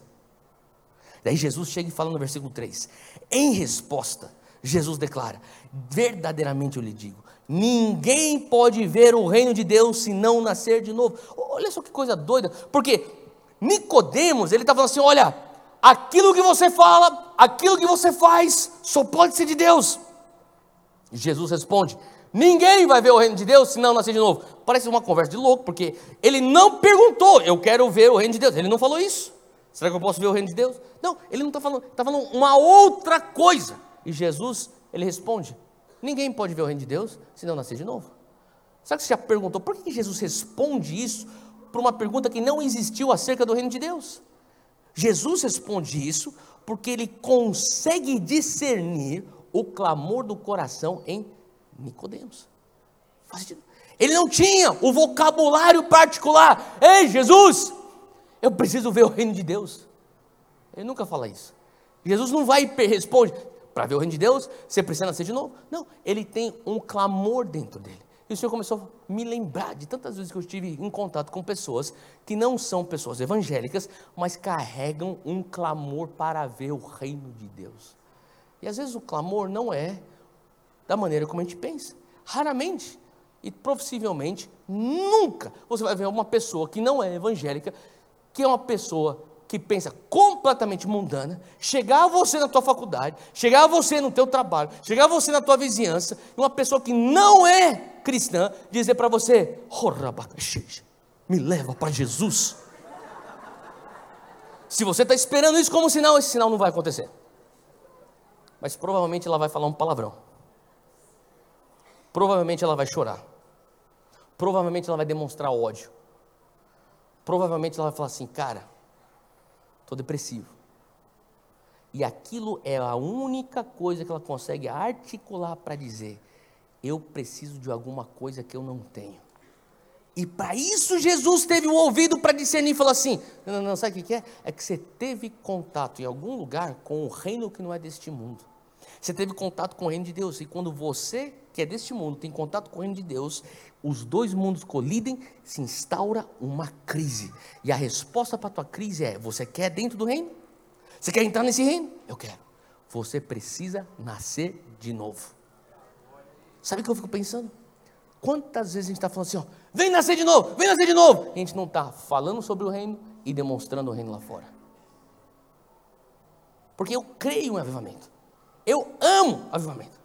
Daí Jesus chega e fala no versículo 3: Em resposta, Jesus declara: Verdadeiramente eu lhe digo, ninguém pode ver o reino de Deus se não nascer de novo. Olha só que coisa doida, porque Nicodemos, ele está falando assim: olha, aquilo que você fala, aquilo que você faz, só pode ser de Deus. Jesus responde: Ninguém vai ver o reino de Deus se não nascer de novo. Parece uma conversa de louco, porque ele não perguntou, eu quero ver o reino de Deus. Ele não falou isso. Será que eu posso ver o reino de Deus? Não, ele não está falando, está falando uma outra coisa. E Jesus, ele responde: Ninguém pode ver o reino de Deus se não nascer de novo. Será que você já perguntou por que Jesus responde isso para uma pergunta que não existiu acerca do reino de Deus? Jesus responde isso porque ele consegue discernir o clamor do coração em Nicodemos. Ele não tinha o vocabulário particular. Ei, Jesus, eu preciso ver o reino de Deus. Ele nunca fala isso. Jesus não vai e responde, para ver o reino de Deus, você precisa nascer de novo. Não, ele tem um clamor dentro dele. E o Senhor começou a me lembrar de tantas vezes que eu estive em contato com pessoas que não são pessoas evangélicas, mas carregam um clamor para ver o reino de Deus. E às vezes o clamor não é da maneira como a gente pensa. Raramente E possivelmente nunca você vai ver uma pessoa que não é evangélica, que é uma pessoa que pensa completamente mundana, chegar a você na tua faculdade, chegar a você no teu trabalho, chegar a você na tua vizinhança, e uma pessoa que não é cristã dizer para você: me leva para Jesus. Se você está esperando isso como sinal, esse sinal não vai acontecer. Mas provavelmente ela vai falar um palavrão. Provavelmente ela vai chorar. Provavelmente ela vai demonstrar ódio. Provavelmente ela vai falar assim, cara, estou depressivo. E aquilo é a única coisa que ela consegue articular para dizer: eu preciso de alguma coisa que eu não tenho. E para isso Jesus teve o ouvido para discernir e falou assim: não, não, não, sabe o que é? É que você teve contato em algum lugar com o reino que não é deste mundo. Você teve contato com o reino de Deus. E quando você, que é deste mundo, tem contato com o reino de Deus, os dois mundos colidem, se instaura uma crise. E a resposta para a tua crise é: você quer dentro do reino? Você quer entrar nesse reino? Eu quero. Você precisa nascer de novo. Sabe o que eu fico pensando? Quantas vezes a gente está falando assim, ó, vem nascer de novo, vem nascer de novo. E a gente não está falando sobre o reino e demonstrando o reino lá fora. Porque eu creio em avivamento. Eu amo avivamento.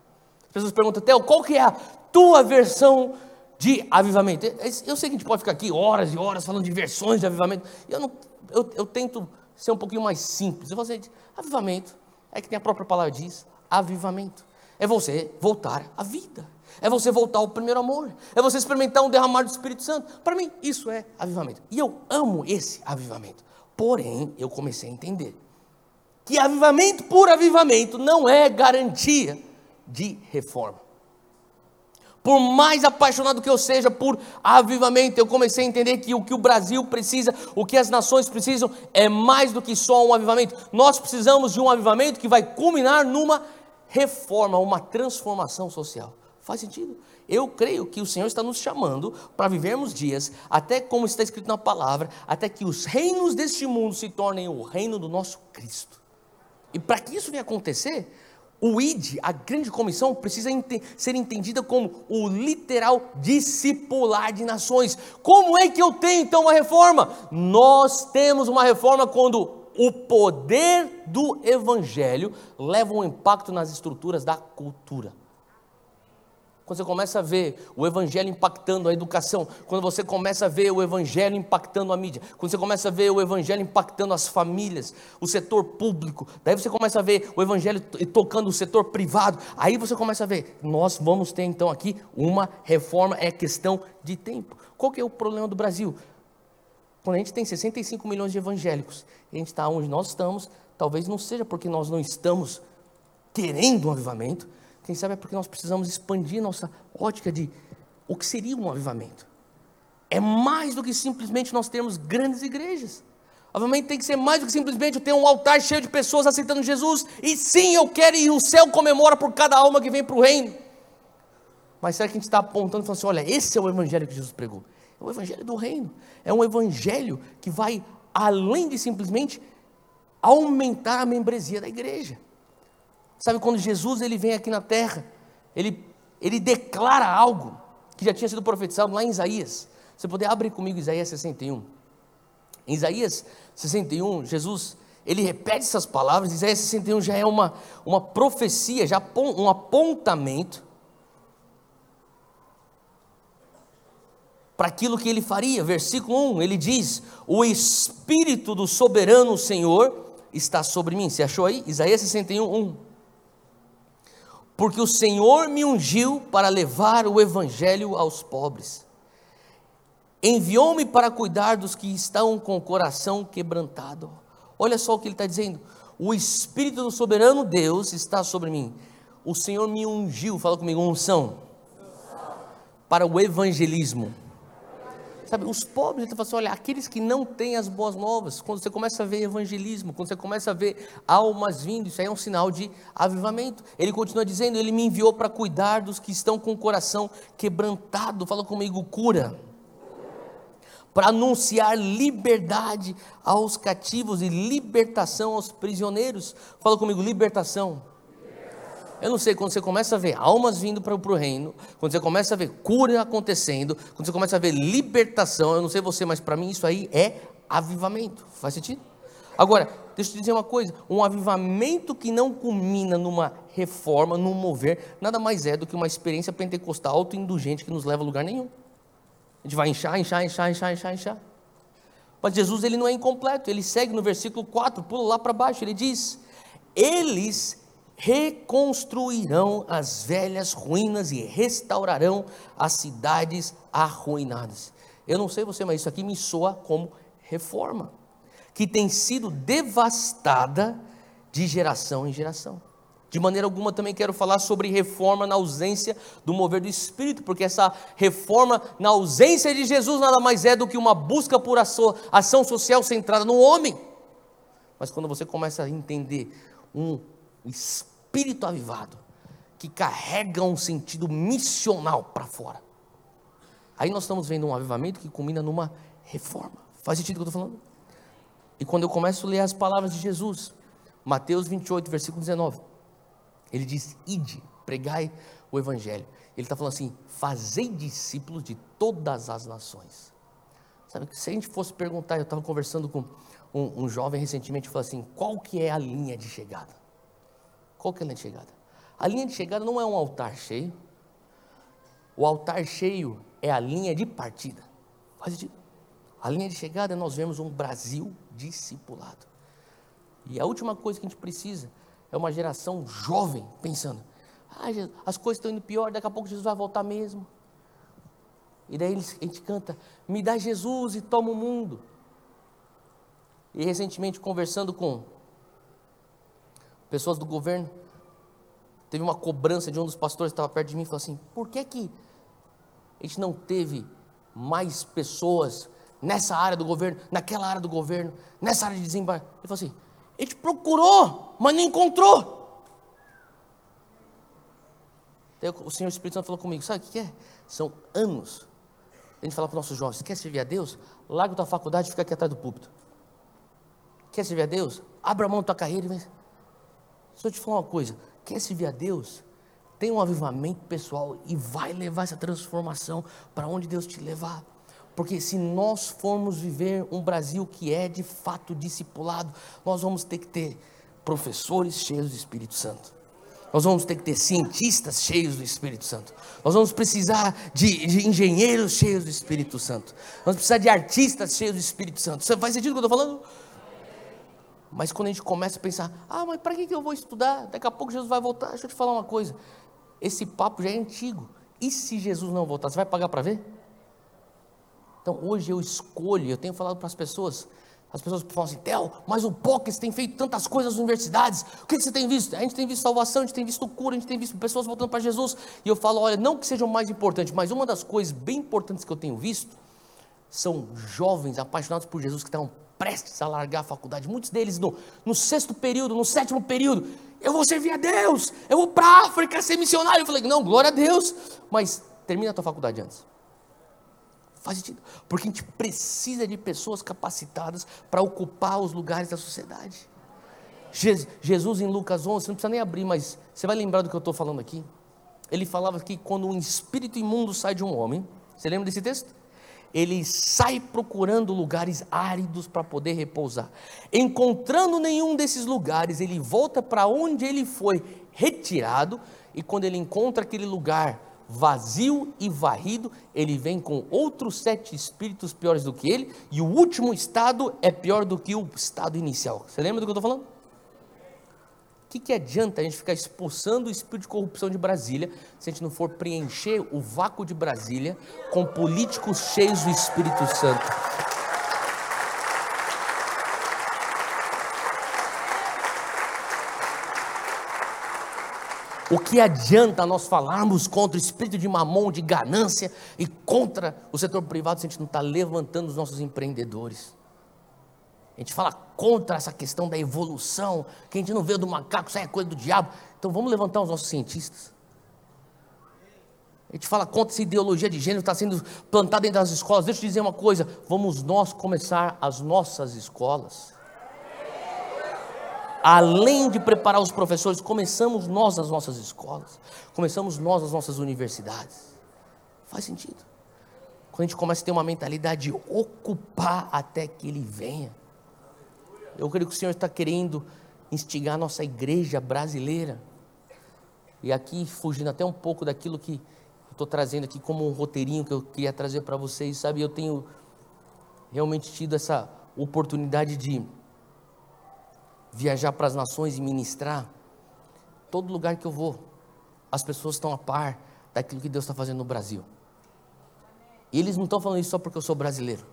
As pessoas perguntam, Theo, qual que é a tua versão de avivamento? Eu sei que a gente pode ficar aqui horas e horas falando de versões de avivamento. Eu, não, eu, eu tento ser um pouquinho mais simples. Eu vou dizer, avivamento é que tem a própria palavra diz, avivamento. É você voltar à vida. É você voltar ao primeiro amor. É você experimentar um derramar do Espírito Santo. Para mim, isso é avivamento. E eu amo esse avivamento. Porém, eu comecei a entender que avivamento por avivamento não é garantia de reforma. Por mais apaixonado que eu seja por avivamento, eu comecei a entender que o que o Brasil precisa, o que as nações precisam, é mais do que só um avivamento. Nós precisamos de um avivamento que vai culminar numa reforma, uma transformação social. Faz sentido? Eu creio que o Senhor está nos chamando para vivermos dias, até como está escrito na palavra, até que os reinos deste mundo se tornem o reino do nosso Cristo. E para que isso venha acontecer, o ID, a grande comissão, precisa ser entendida como o literal discipular de nações. Como é que eu tenho então uma reforma? Nós temos uma reforma quando o poder do evangelho leva um impacto nas estruturas da cultura. Quando você começa a ver o evangelho impactando a educação, quando você começa a ver o evangelho impactando a mídia, quando você começa a ver o evangelho impactando as famílias, o setor público, daí você começa a ver o evangelho tocando o setor privado, aí você começa a ver, nós vamos ter então aqui uma reforma, é questão de tempo. Qual que é o problema do Brasil? Quando a gente tem 65 milhões de evangélicos, e a gente está onde nós estamos, talvez não seja porque nós não estamos querendo um avivamento, quem sabe é porque nós precisamos expandir nossa ótica de o que seria um avivamento. É mais do que simplesmente nós termos grandes igrejas. Avivamento tem que ser mais do que simplesmente ter um altar cheio de pessoas aceitando Jesus. E sim, eu quero ir, o céu comemora por cada alma que vem para o reino. Mas será que a gente está apontando e falando assim: olha, esse é o evangelho que Jesus pregou? É o evangelho do reino. É um evangelho que vai além de simplesmente aumentar a membresia da igreja. Sabe quando Jesus ele vem aqui na terra, ele, ele declara algo que já tinha sido profetizado lá em Isaías. Você poder abrir comigo Isaías 61. Em Isaías 61, Jesus ele repete essas palavras. Isaías 61 já é uma, uma profecia, já um apontamento para aquilo que ele faria. Versículo 1, ele diz: O Espírito do soberano Senhor está sobre mim. Você achou aí? Isaías 61, 1. Porque o Senhor me ungiu para levar o evangelho aos pobres. Enviou-me para cuidar dos que estão com o coração quebrantado. Olha só o que ele está dizendo. O Espírito do soberano Deus está sobre mim. O Senhor me ungiu, fala comigo, unção, para o evangelismo Sabe, os pobres, ele fala assim, olha, aqueles que não têm as boas novas, quando você começa a ver evangelismo, quando você começa a ver almas vindo, isso aí é um sinal de avivamento. Ele continua dizendo, ele me enviou para cuidar dos que estão com o coração quebrantado, fala comigo, cura. Para anunciar liberdade aos cativos e libertação aos prisioneiros. Fala comigo, libertação. Eu não sei, quando você começa a ver almas vindo para o reino, quando você começa a ver cura acontecendo, quando você começa a ver libertação, eu não sei você, mas para mim isso aí é avivamento. Faz sentido? Agora, deixa eu te dizer uma coisa: um avivamento que não culmina numa reforma, num mover, nada mais é do que uma experiência pentecostal autoindulgente que nos leva a lugar nenhum. A gente vai inchar, inchar, inchar, inchar, inchar, inchar. Mas Jesus ele não é incompleto, ele segue no versículo 4, pula lá para baixo, ele diz: Eles reconstruirão as velhas ruínas e restaurarão as cidades arruinadas. Eu não sei você, mas isso aqui me soa como reforma, que tem sido devastada de geração em geração. De maneira alguma também quero falar sobre reforma na ausência do mover do Espírito, porque essa reforma na ausência de Jesus nada mais é do que uma busca por ação social centrada no homem. Mas quando você começa a entender um espírito avivado, que carrega um sentido missional para fora, aí nós estamos vendo um avivamento que culmina numa reforma. Faz sentido o que eu estou falando? E quando eu começo a ler as palavras de Jesus, Mateus 28, versículo 19. Ele diz: Ide, pregai o evangelho. Ele está falando assim: fazei discípulos de todas as nações. Sabe, se a gente fosse perguntar, eu estava conversando com um, um jovem recentemente, falou assim: qual que é a linha de chegada? Qual que é a linha de chegada? A linha de chegada não é um altar cheio. O altar cheio é a linha de partida. Faz sentido? A linha de chegada é nós vemos um Brasil discipulado. E a última coisa que a gente precisa é uma geração jovem pensando: ah, as coisas estão indo pior, daqui a pouco Jesus vai voltar mesmo. E daí a gente canta: Me dá Jesus e toma o mundo. E recentemente, conversando com pessoas do governo, teve uma cobrança de um dos pastores que estava perto de mim e falou assim: Por que, que a gente não teve mais pessoas nessa área do governo, naquela área do governo, nessa área de desembarque? Ele falou assim: a gente procurou, mas não encontrou. o Senhor Espírito Santo falou comigo: sabe o que é? São anos. A gente fala para os nossos jovens: quer servir a Deus? Larga tua faculdade e fica aqui atrás do púlpito. Quer servir a Deus? Abra a mão da tua carreira e vem. Eu te falar uma coisa: quer servir a Deus? Tem um avivamento pessoal e vai levar essa transformação para onde Deus te levar. Porque se nós formos viver um Brasil que é de fato discipulado, nós vamos ter que ter professores cheios do Espírito Santo. Nós vamos ter que ter cientistas cheios do Espírito Santo. Nós vamos precisar de, de engenheiros cheios do Espírito Santo. Nós vamos precisar de artistas cheios do Espírito Santo. Faz sentido o que eu estou falando? Mas quando a gente começa a pensar, ah, mas para que eu vou estudar? Daqui a pouco Jesus vai voltar. Deixa eu te falar uma coisa. Esse papo já é antigo. E se Jesus não voltar, você vai pagar para ver? Então hoje eu escolho, eu tenho falado para as pessoas, as pessoas falam assim, Theo, mas o POCs tem feito tantas coisas nas universidades, o que você tem visto? A gente tem visto salvação, a gente tem visto cura, a gente tem visto pessoas voltando para Jesus, e eu falo, olha, não que seja o mais importante, mas uma das coisas bem importantes que eu tenho visto, são jovens apaixonados por Jesus que estão prestes a largar a faculdade, muitos deles no, no sexto período, no sétimo período, eu vou servir a Deus, eu vou para a África ser missionário, eu falei, não, glória a Deus, mas termina a tua faculdade antes, Faz sentido. Porque a gente precisa de pessoas capacitadas para ocupar os lugares da sociedade. Jesus em Lucas 11, você não precisa nem abrir, mas você vai lembrar do que eu estou falando aqui? Ele falava que quando um espírito imundo sai de um homem, você lembra desse texto? Ele sai procurando lugares áridos para poder repousar. Encontrando nenhum desses lugares, ele volta para onde ele foi retirado, e quando ele encontra aquele lugar vazio e varrido, ele vem com outros sete espíritos piores do que ele, e o último estado é pior do que o estado inicial. Você lembra do que eu estou falando? Que, que adianta a gente ficar expulsando o espírito de corrupção de Brasília se a gente não for preencher o vácuo de Brasília com políticos cheios do Espírito Santo? O que adianta nós falarmos contra o espírito de mamão, de ganância e contra o setor privado se a gente não está levantando os nossos empreendedores? A gente fala contra essa questão da evolução, que a gente não vê do macaco, isso é coisa do diabo. Então vamos levantar os nossos cientistas. A gente fala contra essa ideologia de gênero que está sendo plantada dentro das escolas. Deixa eu dizer uma coisa: vamos nós começar as nossas escolas além de preparar os professores, começamos nós nas nossas escolas, começamos nós nas nossas universidades. Faz sentido. Quando a gente começa a ter uma mentalidade de ocupar até que ele venha. Eu creio que o Senhor está querendo instigar a nossa igreja brasileira. E aqui, fugindo até um pouco daquilo que estou trazendo aqui como um roteirinho que eu queria trazer para vocês, sabe? Eu tenho realmente tido essa oportunidade de viajar para as nações e ministrar. Todo lugar que eu vou, as pessoas estão a par daquilo que Deus está fazendo no Brasil. E eles não estão falando isso só porque eu sou brasileiro.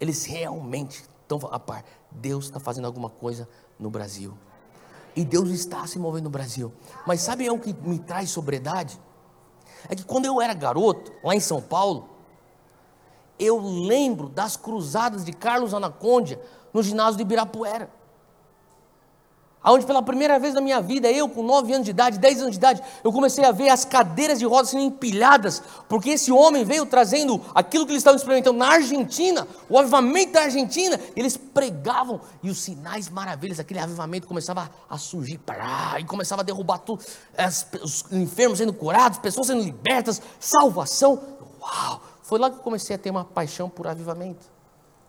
Eles realmente estão a par. Deus está fazendo alguma coisa no Brasil. E Deus está se movendo no Brasil. Mas sabe o que me traz sobriedade? É que quando eu era garoto, lá em São Paulo, eu lembro das cruzadas de Carlos Anacondia no ginásio de Ibirapuera onde pela primeira vez na minha vida, eu com 9 anos de idade, 10 anos de idade, eu comecei a ver as cadeiras de rodas sendo empilhadas, porque esse homem veio trazendo aquilo que eles estavam experimentando na Argentina, o avivamento da Argentina, eles pregavam, e os sinais maravilhas, aquele avivamento começava a surgir, e começava a derrubar tudo, os enfermos sendo curados, pessoas sendo libertas, salvação, uau, foi lá que eu comecei a ter uma paixão por avivamento.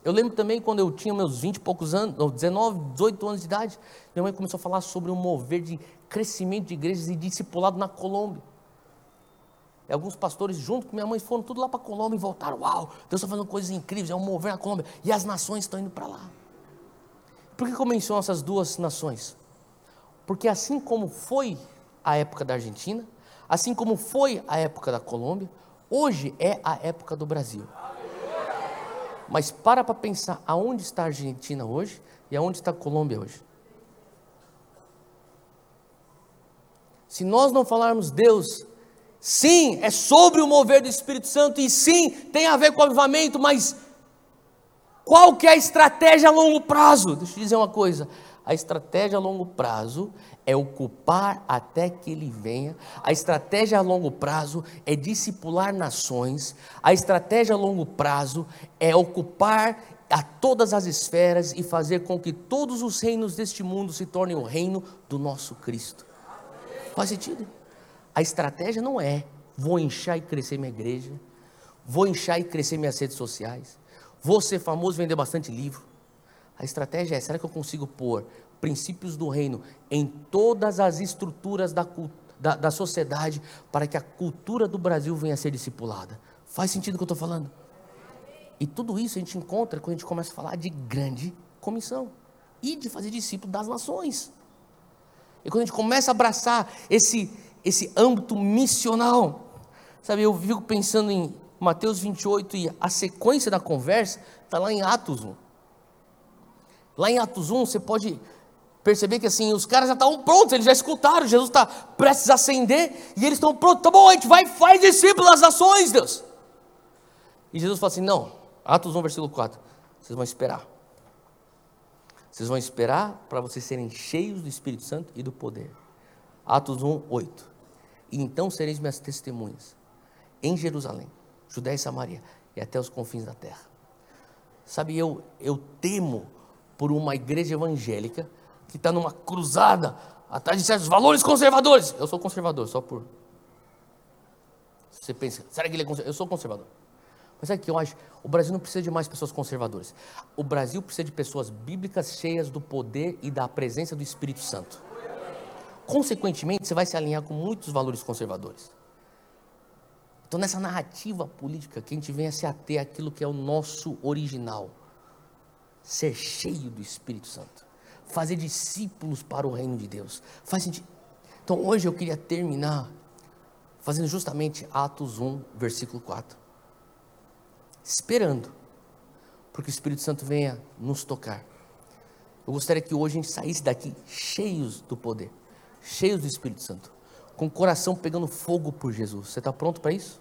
Eu lembro também quando eu tinha meus 20 e poucos anos, 19, 18 anos de idade, minha mãe começou a falar sobre um mover de crescimento de igrejas e discipulado na Colômbia. E alguns pastores, junto com minha mãe, foram tudo lá para a Colômbia e voltaram. Uau, Deus está fazendo coisas incríveis, é um mover na Colômbia. E as nações estão indo para lá. Por que eu menciono essas duas nações? Porque assim como foi a época da Argentina, assim como foi a época da Colômbia, hoje é a época do Brasil. Mas para para pensar aonde está a Argentina hoje e aonde está a Colômbia hoje. Se nós não falarmos Deus, sim, é sobre o mover do Espírito Santo e sim, tem a ver com o avivamento, mas qual que é a estratégia a longo prazo? Deixa eu dizer uma coisa. A estratégia a longo prazo é ocupar até que ele venha. A estratégia a longo prazo é discipular nações. A estratégia a longo prazo é ocupar a todas as esferas e fazer com que todos os reinos deste mundo se tornem o reino do nosso Cristo. Faz sentido? A estratégia não é vou inchar e crescer minha igreja, vou inchar e crescer minhas redes sociais, vou ser famoso e vender bastante livro. A estratégia é: será que eu consigo pôr princípios do reino em todas as estruturas da, da, da sociedade para que a cultura do Brasil venha a ser discipulada? Faz sentido o que eu estou falando? E tudo isso a gente encontra quando a gente começa a falar de grande comissão e de fazer discípulo das nações. E quando a gente começa a abraçar esse, esse âmbito missional, sabe, eu fico pensando em Mateus 28 e a sequência da conversa está lá em Atos 1. Lá em Atos 1, você pode perceber que assim, os caras já estavam prontos, eles já escutaram, Jesus está prestes a ascender, e eles estão prontos, tá bom, a gente vai, faz discípulos das nações, Deus. E Jesus fala assim: não, Atos 1, versículo 4, vocês vão esperar. Vocês vão esperar para vocês serem cheios do Espírito Santo e do poder. Atos 1, 8. E então sereis minhas testemunhas em Jerusalém, Judéia e Samaria e até os confins da terra. Sabe, eu, eu temo por uma igreja evangélica que está numa cruzada atrás de certos valores conservadores. Eu sou conservador, só por. Você pensa, será que ele é conservador? Eu sou conservador. Mas o que eu acho? O Brasil não precisa de mais pessoas conservadoras. O Brasil precisa de pessoas bíblicas cheias do poder e da presença do Espírito Santo. Consequentemente, você vai se alinhar com muitos valores conservadores. Então, nessa narrativa política, que a gente venha se ater àquilo que é o nosso original ser cheio do Espírito Santo, fazer discípulos para o reino de Deus. Faz sentido. Então hoje eu queria terminar fazendo justamente Atos 1, versículo 4. Esperando, porque o Espírito Santo venha nos tocar. Eu gostaria que hoje a gente saísse daqui cheios do poder, cheios do Espírito Santo, com o coração pegando fogo por Jesus. Você está pronto para isso?